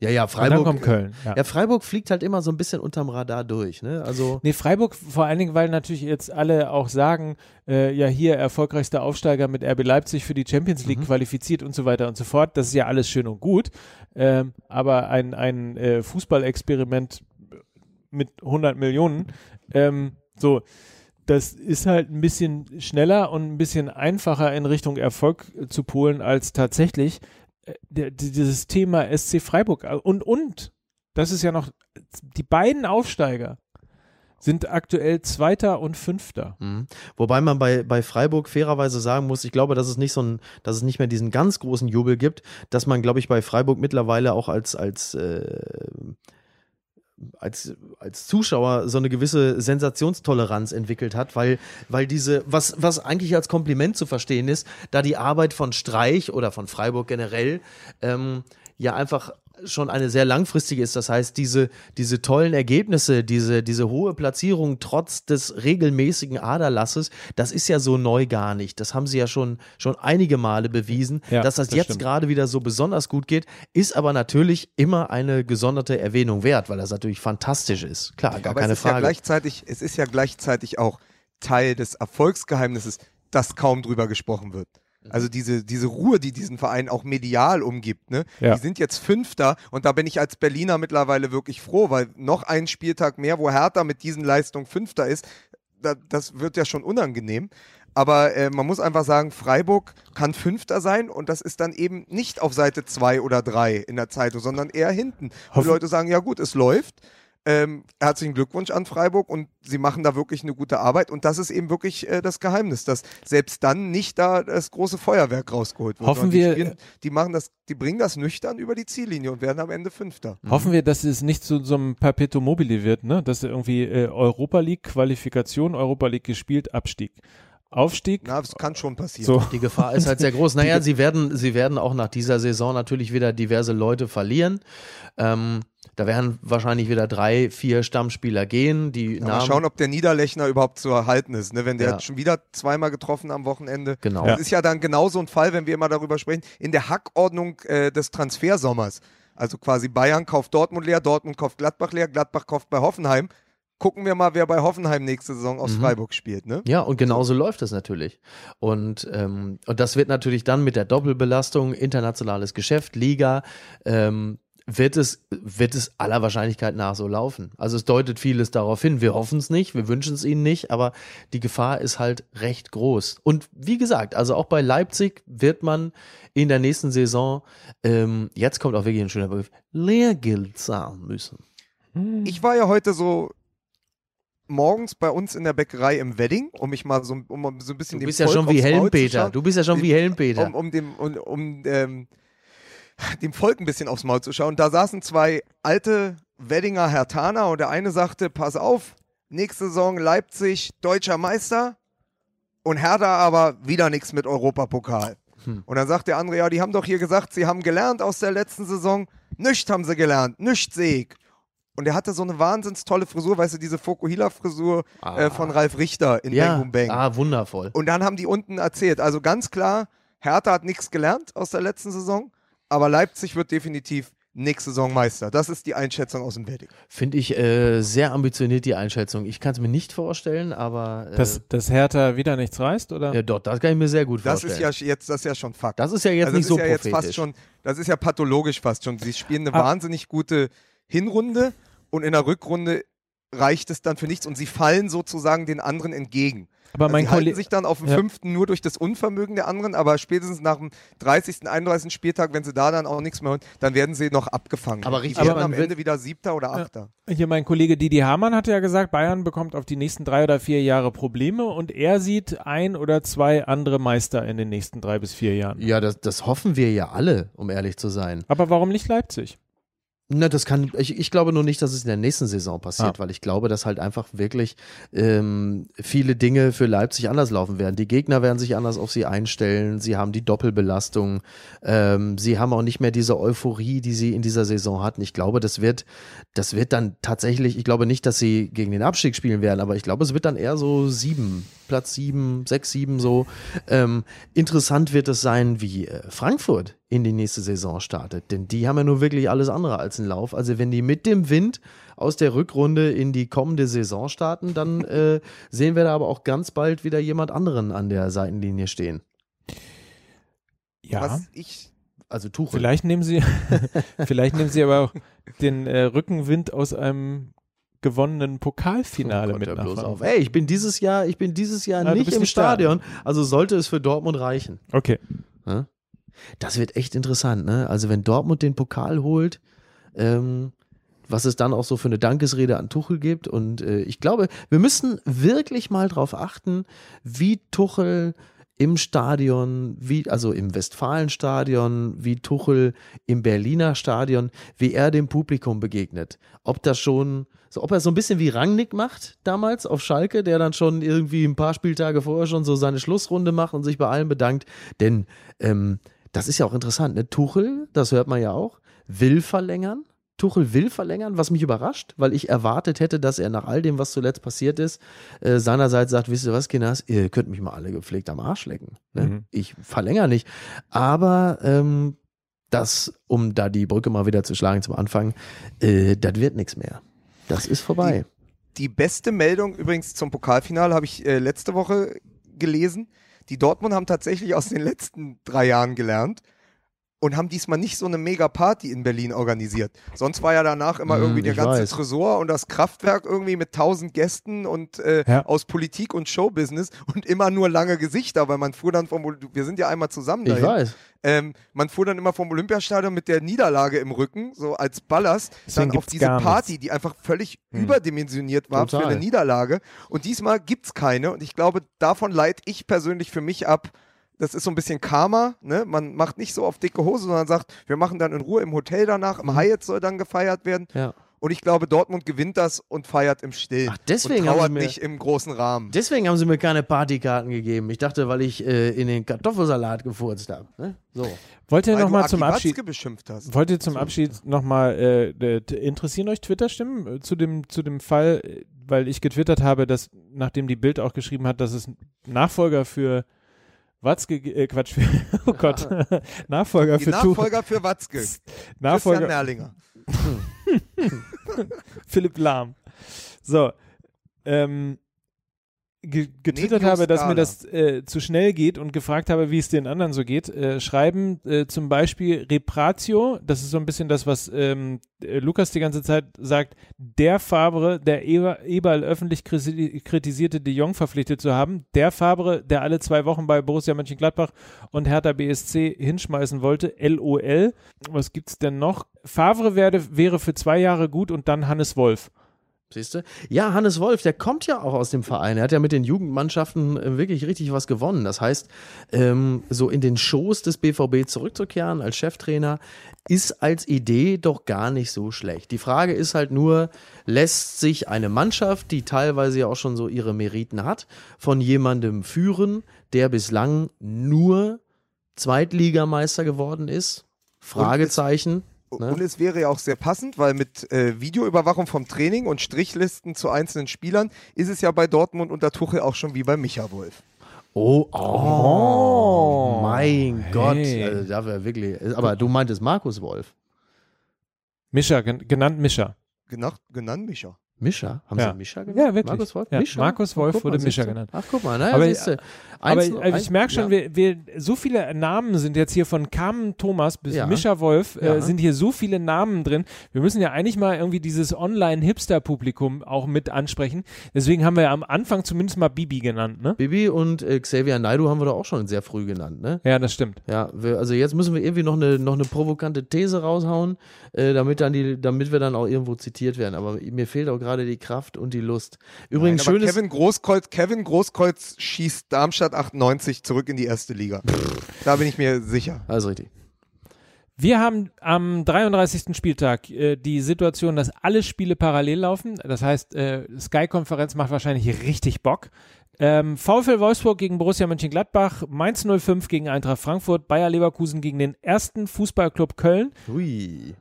Ja, ja, Freiburg. Und dann kommt Köln. Ja. ja. Freiburg fliegt halt immer so ein bisschen unterm Radar durch, ne? Also. Nee, Freiburg vor allen Dingen, weil natürlich jetzt alle auch sagen, äh, ja, hier erfolgreichster Aufsteiger mit RB Leipzig für die Champions League mhm. qualifiziert und so weiter und so fort. Das ist ja alles schön und gut. Ähm, aber ein, ein äh, Fußballexperiment mit 100 Millionen, ähm, so, das ist halt ein bisschen schneller und ein bisschen einfacher in Richtung Erfolg zu polen als tatsächlich äh, dieses Thema SC Freiburg und und das ist ja noch die beiden Aufsteiger sind aktuell Zweiter und Fünfter. Mhm. Wobei man bei, bei Freiburg fairerweise sagen muss, ich glaube, dass es nicht so ein, dass es nicht mehr diesen ganz großen Jubel gibt, dass man, glaube ich, bei Freiburg mittlerweile auch als, als äh, als, als Zuschauer so eine gewisse Sensationstoleranz entwickelt hat, weil, weil diese, was, was eigentlich als Kompliment zu verstehen ist, da die Arbeit von Streich oder von Freiburg generell ähm, ja einfach schon eine sehr langfristige ist. Das heißt, diese, diese tollen Ergebnisse, diese, diese hohe Platzierung trotz des regelmäßigen Aderlasses, das ist ja so neu gar nicht. Das haben sie ja schon, schon einige Male bewiesen. Ja, Dass das, das jetzt gerade wieder so besonders gut geht, ist aber natürlich immer eine gesonderte Erwähnung wert, weil das natürlich fantastisch ist. Klar, gar aber keine es ist Frage. Ja gleichzeitig, es ist ja gleichzeitig auch Teil des Erfolgsgeheimnisses, dass kaum drüber gesprochen wird. Also diese, diese Ruhe, die diesen Verein auch medial umgibt. Ne? Ja. Die sind jetzt Fünfter und da bin ich als Berliner mittlerweile wirklich froh, weil noch ein Spieltag mehr, wo Hertha mit diesen Leistungen Fünfter ist, da, das wird ja schon unangenehm. Aber äh, man muss einfach sagen, Freiburg kann Fünfter sein und das ist dann eben nicht auf Seite zwei oder drei in der Zeitung, sondern eher hinten. Wo die Leute sagen, ja gut, es läuft. Ähm, herzlichen Glückwunsch an Freiburg und sie machen da wirklich eine gute Arbeit und das ist eben wirklich äh, das Geheimnis, dass selbst dann nicht da das große Feuerwerk rausgeholt wird. Hoffen wir, spielen, die machen das, die bringen das nüchtern über die Ziellinie und werden am Ende Fünfter. Mhm. Hoffen wir, dass es nicht zu so einem Perpetuum mobile wird, ne? Dass irgendwie äh, Europa League Qualifikation, Europa League gespielt, Abstieg. Aufstieg. Na, das kann schon passieren. So. Die Gefahr ist halt sehr groß. Naja, sie werden, sie werden auch nach dieser Saison natürlich wieder diverse Leute verlieren. Ähm, da werden wahrscheinlich wieder drei, vier Stammspieler gehen. Die ja, Namen mal schauen, ob der Niederlechner überhaupt zu erhalten ist. Ne? Wenn der ja. schon wieder zweimal getroffen am Wochenende. Genau. Das ist ja dann genauso ein Fall, wenn wir immer darüber sprechen, in der Hackordnung äh, des Transfersommers. Also quasi Bayern kauft Dortmund leer, Dortmund kauft Gladbach leer, Gladbach kauft bei Hoffenheim gucken wir mal, wer bei Hoffenheim nächste Saison aus mhm. Freiburg spielt. Ne? Ja, und genauso so. läuft es natürlich. Und, ähm, und das wird natürlich dann mit der Doppelbelastung, internationales Geschäft, Liga, ähm, wird es, wird es aller Wahrscheinlichkeit nach so laufen. Also es deutet vieles darauf hin. Wir hoffen es nicht, wir wünschen es ihnen nicht, aber die Gefahr ist halt recht groß. Und wie gesagt, also auch bei Leipzig wird man in der nächsten Saison, ähm, jetzt kommt auch wirklich ein schöner Begriff, Lehrgeld zahlen müssen. Ich war ja heute so morgens bei uns in der Bäckerei im Wedding, um mich mal so, um so ein bisschen Du bist ja schon wie Helmpeter. Du bist ja schon wie Helmpeter. Um, um dem, um, um ähm, dem Volk ein bisschen aufs Maul zu schauen. Da saßen zwei alte Weddinger Hertaner und der eine sagte, pass auf, nächste Saison Leipzig deutscher Meister und Hertha aber wieder nichts mit Europapokal. Hm. Und dann sagt der andere, ja, die haben doch hier gesagt, sie haben gelernt aus der letzten Saison. Nichts haben sie gelernt, sehe ich. Und er hatte so eine wahnsinns tolle Frisur, weißt du, diese Fokuhila-Frisur ah. äh, von Ralf Richter in ja. Bang Bang. Ah, wundervoll. Und dann haben die unten erzählt, also ganz klar, Hertha hat nichts gelernt aus der letzten Saison, aber Leipzig wird definitiv nächste Saison Meister. Das ist die Einschätzung aus dem Wedding. Finde ich äh, sehr ambitioniert, die Einschätzung. Ich kann es mir nicht vorstellen, aber. Äh, dass, dass Hertha wieder nichts reißt, oder? Ja, doch, das kann ich mir sehr gut das vorstellen. Das ist ja jetzt, das ist ja schon Fakt. Das ist ja jetzt also nicht so ja prophetisch. Jetzt fast schon, das ist ja pathologisch fast schon. Sie spielen eine ah. wahnsinnig gute Hinrunde und in der Rückrunde reicht es dann für nichts und sie fallen sozusagen den anderen entgegen. Aber also mein sie halten sich dann auf dem ja. fünften nur durch das Unvermögen der anderen, aber spätestens nach dem 30., 31. Spieltag, wenn sie da dann auch nichts mehr holen, dann werden sie noch abgefangen. Aber richtig, werden am Ende wieder siebter oder achter. Ja. Hier mein Kollege Didi Hamann hatte ja gesagt, Bayern bekommt auf die nächsten drei oder vier Jahre Probleme und er sieht ein oder zwei andere Meister in den nächsten drei bis vier Jahren. Ja, das, das hoffen wir ja alle, um ehrlich zu sein. Aber warum nicht Leipzig? Na, das kann, ich, ich glaube nur nicht, dass es in der nächsten Saison passiert, ah. weil ich glaube, dass halt einfach wirklich ähm, viele Dinge für Leipzig anders laufen werden. Die Gegner werden sich anders auf sie einstellen, sie haben die Doppelbelastung, ähm, sie haben auch nicht mehr diese Euphorie, die sie in dieser Saison hatten. Ich glaube, das wird, das wird dann tatsächlich, ich glaube nicht, dass sie gegen den Abstieg spielen werden, aber ich glaube, es wird dann eher so sieben, Platz sieben, sechs, sieben so. Ähm, interessant wird es sein, wie äh, Frankfurt in die nächste Saison startet. Denn die haben ja nur wirklich alles andere als einen Lauf. Also wenn die mit dem Wind aus der Rückrunde in die kommende Saison starten, dann äh, sehen wir da aber auch ganz bald wieder jemand anderen an der Seitenlinie stehen. Ja. Was ich also Tuchel. Vielleicht nehmen sie, vielleicht nehmen sie aber auch den äh, Rückenwind aus einem gewonnenen Pokalfinale oh mit nach auf. Ey, ich bin dieses Jahr, ich bin dieses Jahr ja, nicht im Stadion, also sollte es für Dortmund reichen. Okay. Das wird echt interessant, ne? Also wenn Dortmund den Pokal holt, ähm, was es dann auch so für eine Dankesrede an Tuchel gibt. Und äh, ich glaube, wir müssen wirklich mal darauf achten, wie Tuchel im Stadion, wie, also im Westfalenstadion, wie Tuchel im Berliner Stadion, wie er dem Publikum begegnet. Ob das schon, so, ob er so ein bisschen wie Rangnick macht damals auf Schalke, der dann schon irgendwie ein paar Spieltage vorher schon so seine Schlussrunde macht und sich bei allen bedankt. Denn ähm, das ist ja auch interessant, ne? Tuchel, das hört man ja auch, will verlängern Tuchel will verlängern, was mich überrascht, weil ich erwartet hätte, dass er nach all dem, was zuletzt passiert ist, äh, seinerseits sagt, wisst ihr was, Kinders, ihr könnt mich mal alle gepflegt am Arsch lecken. Ne? Mhm. Ich verlängere nicht. Aber ähm, das, um da die Brücke mal wieder zu schlagen zum Anfang, äh, das wird nichts mehr. Das ist vorbei. Die, die, beste Meldung übrigens zum Pokalfinale habe ich äh, letzte Woche gelesen. Die Dortmund haben tatsächlich aus den letzten drei Jahren gelernt und haben diesmal nicht so eine Mega-Party in Berlin organisiert. Sonst war ja danach immer hm, irgendwie der ganze weiß. Tresor und das Kraftwerk irgendwie mit tausend Gästen und äh, ja. aus Politik und Showbusiness und immer nur lange Gesichter, weil man fuhr dann vom, wir sind ja einmal zusammen dahin. Ich weiß. Ähm, man fuhr dann immer vom Olympiastadion mit der Niederlage im Rücken, so als Ballast, Deswegen dann auf diese Party, die einfach völlig hm. überdimensioniert war Total. für eine Niederlage. Und diesmal gibt's keine und ich glaube, davon leite ich persönlich für mich ab, das ist so ein bisschen Karma, ne? Man macht nicht so auf dicke Hose, sondern sagt, wir machen dann in Ruhe im Hotel danach, im mhm. Hyatt soll dann gefeiert werden. Ja. Und ich glaube, Dortmund gewinnt das und feiert im Stillen. Ach, deswegen und trauert haben sie mir, nicht im großen Rahmen. Deswegen haben sie mir keine Partykarten gegeben. Ich dachte, weil ich äh, in den Kartoffelsalat gefurzt habe. Ne? So. Wollt ihr nochmal zum Abschied beschimpft hast. Wollt ihr zum Abschied nochmal äh, interessieren euch Twitter-Stimmen äh, zu dem, zu dem Fall, äh, weil ich getwittert habe, dass nachdem die Bild auch geschrieben hat, dass es Nachfolger für Watzke, äh, Quatsch, für, oh Gott, Nachfolger Die für Nachfolger für Watzke. Nachfolger. Christian Merlinger. Philipp Lahm. So, ähm, ge getwittert habe, dass mir das äh, zu schnell geht und gefragt habe, wie es den anderen so geht, äh, schreiben äh, zum Beispiel Repratio, das ist so ein bisschen das, was ähm, äh, Lukas die ganze Zeit sagt, der Fabre, der Eber, Eberl öffentlich kritisierte De Jong verpflichtet zu haben, der Fabre, der alle zwei Wochen bei Borussia Mönchengladbach und Hertha BSC hinschmeißen wollte, LOL. Was gibt's denn noch? Favre werde, wäre für zwei Jahre gut und dann Hannes Wolf. Siehst du? Ja, Hannes Wolf, der kommt ja auch aus dem Verein. Er hat ja mit den Jugendmannschaften äh, wirklich richtig was gewonnen. Das heißt, ähm, so in den Schoß des BVB zurückzukehren als Cheftrainer ist als Idee doch gar nicht so schlecht. Die Frage ist halt nur, lässt sich eine Mannschaft, die teilweise ja auch schon so ihre Meriten hat, von jemandem führen, der bislang nur Zweitligameister geworden ist? Fragezeichen. Ne? Und es wäre ja auch sehr passend, weil mit äh, Videoüberwachung vom Training und Strichlisten zu einzelnen Spielern ist es ja bei Dortmund unter Tuchel auch schon wie bei Micha Wolf. Oh, oh, oh mein hey. Gott. Also, da wäre wirklich. Aber du meintest Markus Wolf. Mischa, genannt Mischa. Genannt, genannt Mischa. Mischa? Haben ja. Sie Mischa genannt? Ja, wirklich. Markus Wolf, ja. Mischa? Markus Wolf Ach, wurde Mischa genannt. Ach, guck mal, naja, aber, siehste, aber eins, aber ich merke schon, ja. wir, wir, so viele Namen sind jetzt hier von Carmen Thomas bis ja. Mischa Wolf, äh, sind hier so viele Namen drin. Wir müssen ja eigentlich mal irgendwie dieses Online-Hipster-Publikum auch mit ansprechen. Deswegen haben wir ja am Anfang zumindest mal Bibi genannt, ne? Bibi und äh, Xavier Naidu haben wir doch auch schon sehr früh genannt, ne? Ja, das stimmt. Ja, wir, also jetzt müssen wir irgendwie noch eine, noch eine provokante These raushauen, äh, damit, dann die, damit wir dann auch irgendwo zitiert werden. Aber mir fehlt auch gerade die Kraft und und die Lust. Übrigens Nein, schönes Kevin Großkreuz, Kevin Großkreuz schießt Darmstadt 98 zurück in die erste Liga. da bin ich mir sicher. Also richtig. Wir haben am 33. Spieltag äh, die Situation, dass alle Spiele parallel laufen. Das heißt, äh, Sky-Konferenz macht wahrscheinlich richtig Bock. Ähm, VfL Wolfsburg gegen Borussia Mönchengladbach, Mainz 05 gegen Eintracht Frankfurt, Bayer Leverkusen gegen den ersten Fußballclub Köln. Ui.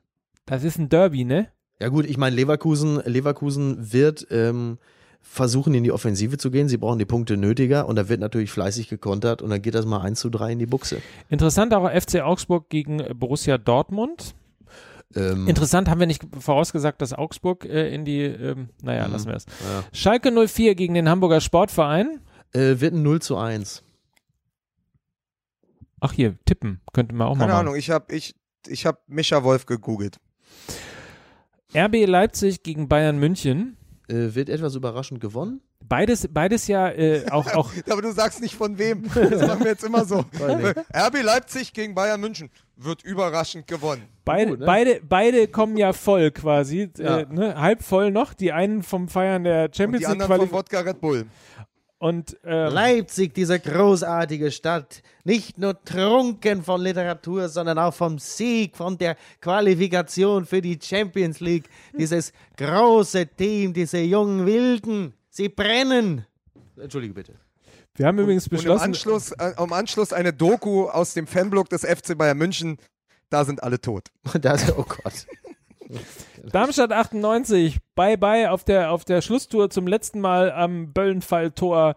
Das ist ein Derby, ne? Ja gut, ich meine, Leverkusen, Leverkusen wird ähm, versuchen in die Offensive zu gehen. Sie brauchen die Punkte nötiger und da wird natürlich fleißig gekontert und dann geht das mal 1 zu 3 in die Buchse. Interessant auch FC Augsburg gegen Borussia Dortmund. Ähm, Interessant, haben wir nicht vorausgesagt, dass Augsburg äh, in die, ähm, naja, mhm. lassen wir es. Ja. Schalke 04 gegen den Hamburger Sportverein. Äh, wird ein 0 zu 1. Ach hier, tippen, könnte man auch Keine mal Keine Ahnung, ich habe ich, ich hab Micha Wolf gegoogelt. RB Leipzig gegen Bayern München. Äh, wird etwas überraschend gewonnen? Beides, beides ja äh, auch, auch. Aber du sagst nicht von wem. Das machen wir jetzt immer so. RB Leipzig gegen Bayern München wird überraschend gewonnen. Beide, uh, ne? beide, beide kommen ja voll quasi, äh, ja. äh, ne? halb voll noch. Die einen vom Feiern der Champions League. Die anderen vom Wodka Red Bull. Und ähm, Leipzig, diese großartige Stadt, nicht nur trunken von Literatur, sondern auch vom Sieg, von der Qualifikation für die Champions League. Dieses große Team, diese jungen Wilden, sie brennen. Entschuldige bitte. Wir haben übrigens beschlossen. Und im Anschluss, äh, um Anschluss eine Doku aus dem Fanblock des FC Bayern München. Da sind alle tot. das, oh Gott. Darmstadt 98, bye bye auf der, auf der Schlusstour zum letzten Mal am Böllenfalltor,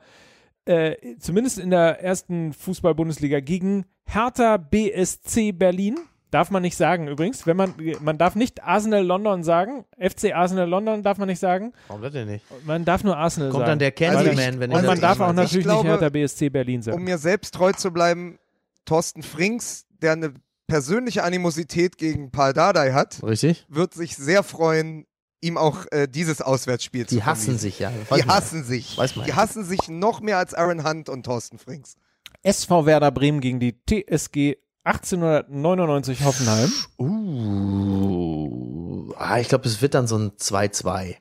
äh, zumindest in der ersten Fußball-Bundesliga gegen Hertha BSC Berlin. Darf man nicht sagen übrigens. Wenn man, man darf nicht Arsenal London sagen. FC Arsenal London darf man nicht sagen. Warum wird denn nicht? Man darf nur Arsenal Kommt sagen. Kommt dann der Candyman, also wenn Und man darf auch natürlich glaube, nicht Hertha BSC Berlin sagen. Um mir selbst treu zu bleiben, Thorsten Frings, der eine persönliche Animosität gegen Paul Dardai hat, Richtig. wird sich sehr freuen, ihm auch äh, dieses Auswärtsspiel Die zu hassen sich, ja. Die hassen sich. Die hassen sich noch mehr als Aaron Hunt und Thorsten Frings. SV Werder Bremen gegen die TSG 1899 Hoffenheim. Uh, ah, ich glaube, es wird dann so ein 2-2.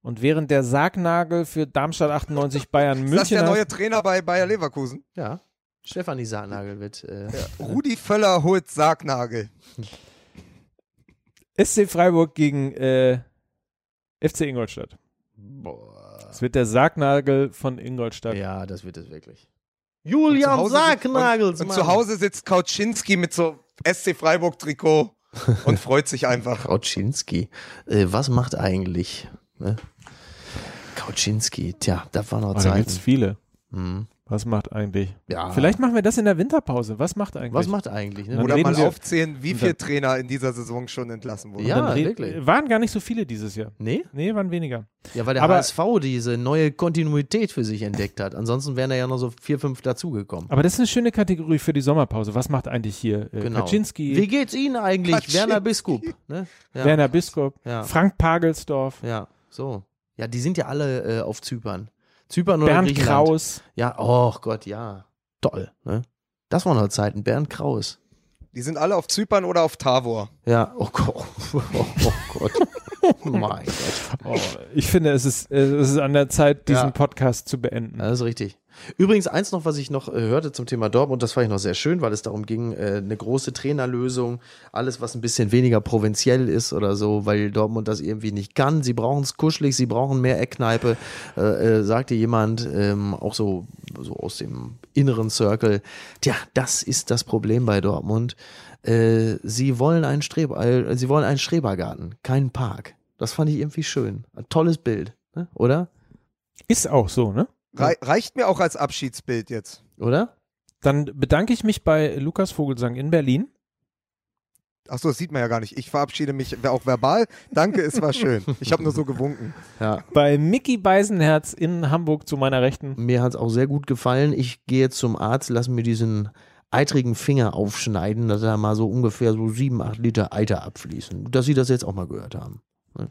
Und während der Sargnagel für Darmstadt 98 Bayern München. Ist das der neue Trainer bei Bayer Leverkusen? Ja. Stefanie Sargnagel wird. Äh, ja, Rudi Völler holt Sargnagel. SC Freiburg gegen äh, FC Ingolstadt. Boah. Es wird der Sargnagel von Ingolstadt. Ja, das wird es wirklich. Julian Sargnagel. Und, und zu Hause sitzt Kauczynski mit so SC Freiburg Trikot und freut sich einfach. Kauczynski. Äh, was macht eigentlich? Ne? Kauczynski. Tja, da war noch oh, Zeiten. Da gibt's viele. Mhm. Was macht eigentlich? Ja. Vielleicht machen wir das in der Winterpause. Was macht eigentlich? Was macht eigentlich? Ne? Oder mal aufzählen, wie viele Trainer in dieser Saison schon entlassen wurden. Ja, wirklich. Waren gar nicht so viele dieses Jahr. Nee? Nee, waren weniger. Ja, weil der aber, HSV diese neue Kontinuität für sich entdeckt hat. Ansonsten wären da ja noch so vier, fünf dazugekommen. Aber das ist eine schöne Kategorie für die Sommerpause. Was macht eigentlich hier äh, genau. Kaczynski? Wie geht's Ihnen eigentlich? Kaczynski. Werner Biskup. Ne? Ja. Werner Biskup. Ja. Frank Pagelsdorf. Ja, so. Ja, die sind ja alle äh, auf Zypern. Zypern oder Bernd Griechenland. Kraus. Ja, oh Gott, ja. Toll. Ne? Das waren noch Zeiten. Bernd Kraus. Die sind alle auf Zypern oder auf Tavor. Ja, oh Gott. Oh, oh Gott. mein Gott. Oh, ich finde, es ist, es ist an der Zeit, diesen ja. Podcast zu beenden. Das ist richtig. Übrigens, eins noch, was ich noch äh, hörte zum Thema Dortmund, das fand ich noch sehr schön, weil es darum ging, äh, eine große Trainerlösung, alles, was ein bisschen weniger provinziell ist oder so, weil Dortmund das irgendwie nicht kann. Sie brauchen es kuschelig, sie brauchen mehr Eckkneipe, äh, äh, sagte jemand, ähm, auch so, so aus dem inneren Circle. Tja, das ist das Problem bei Dortmund. Äh, sie wollen einen Streber, äh, sie wollen einen Schrebergarten, keinen Park. Das fand ich irgendwie schön. Ein tolles Bild, ne? oder? Ist auch so, ne? Re reicht mir auch als Abschiedsbild jetzt. Oder? Dann bedanke ich mich bei Lukas Vogelsang in Berlin. Achso, das sieht man ja gar nicht. Ich verabschiede mich auch verbal. Danke, es war schön. Ich habe nur so gewunken. Ja. Bei Mickey Beisenherz in Hamburg zu meiner Rechten. Mir hat es auch sehr gut gefallen. Ich gehe zum Arzt, lass mir diesen eitrigen Finger aufschneiden, dass da mal so ungefähr so sieben, acht Liter Eiter abfließen. Dass Sie das jetzt auch mal gehört haben. Ne?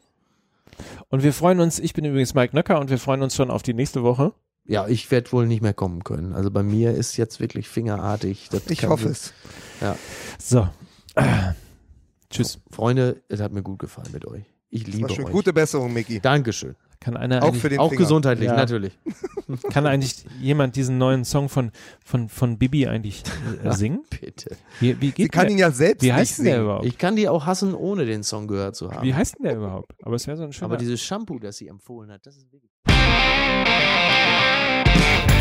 Und wir freuen uns, ich bin übrigens Mike Nöcker und wir freuen uns schon auf die nächste Woche. Ja, ich werde wohl nicht mehr kommen können. Also bei mir ist jetzt wirklich fingerartig. Das ich hoffe es. Ja. So. Äh, tschüss. Freunde, es hat mir gut gefallen mit euch. Ich liebe euch. Gute Besserung, Micky. Dankeschön. Kann einer auch für den auch Finger. gesundheitlich, ja. natürlich. Kann eigentlich jemand diesen neuen Song von, von, von Bibi eigentlich äh, singen? Bitte. Wie, wie geht Sie kann der? ihn ja selbst wie heißt nicht der überhaupt? Ich kann die auch hassen, ohne den Song gehört zu haben. Wie heißt denn der überhaupt? Aber es wäre so ein schöner. Aber dieses Shampoo, das sie empfohlen hat, das ist wirklich. Thank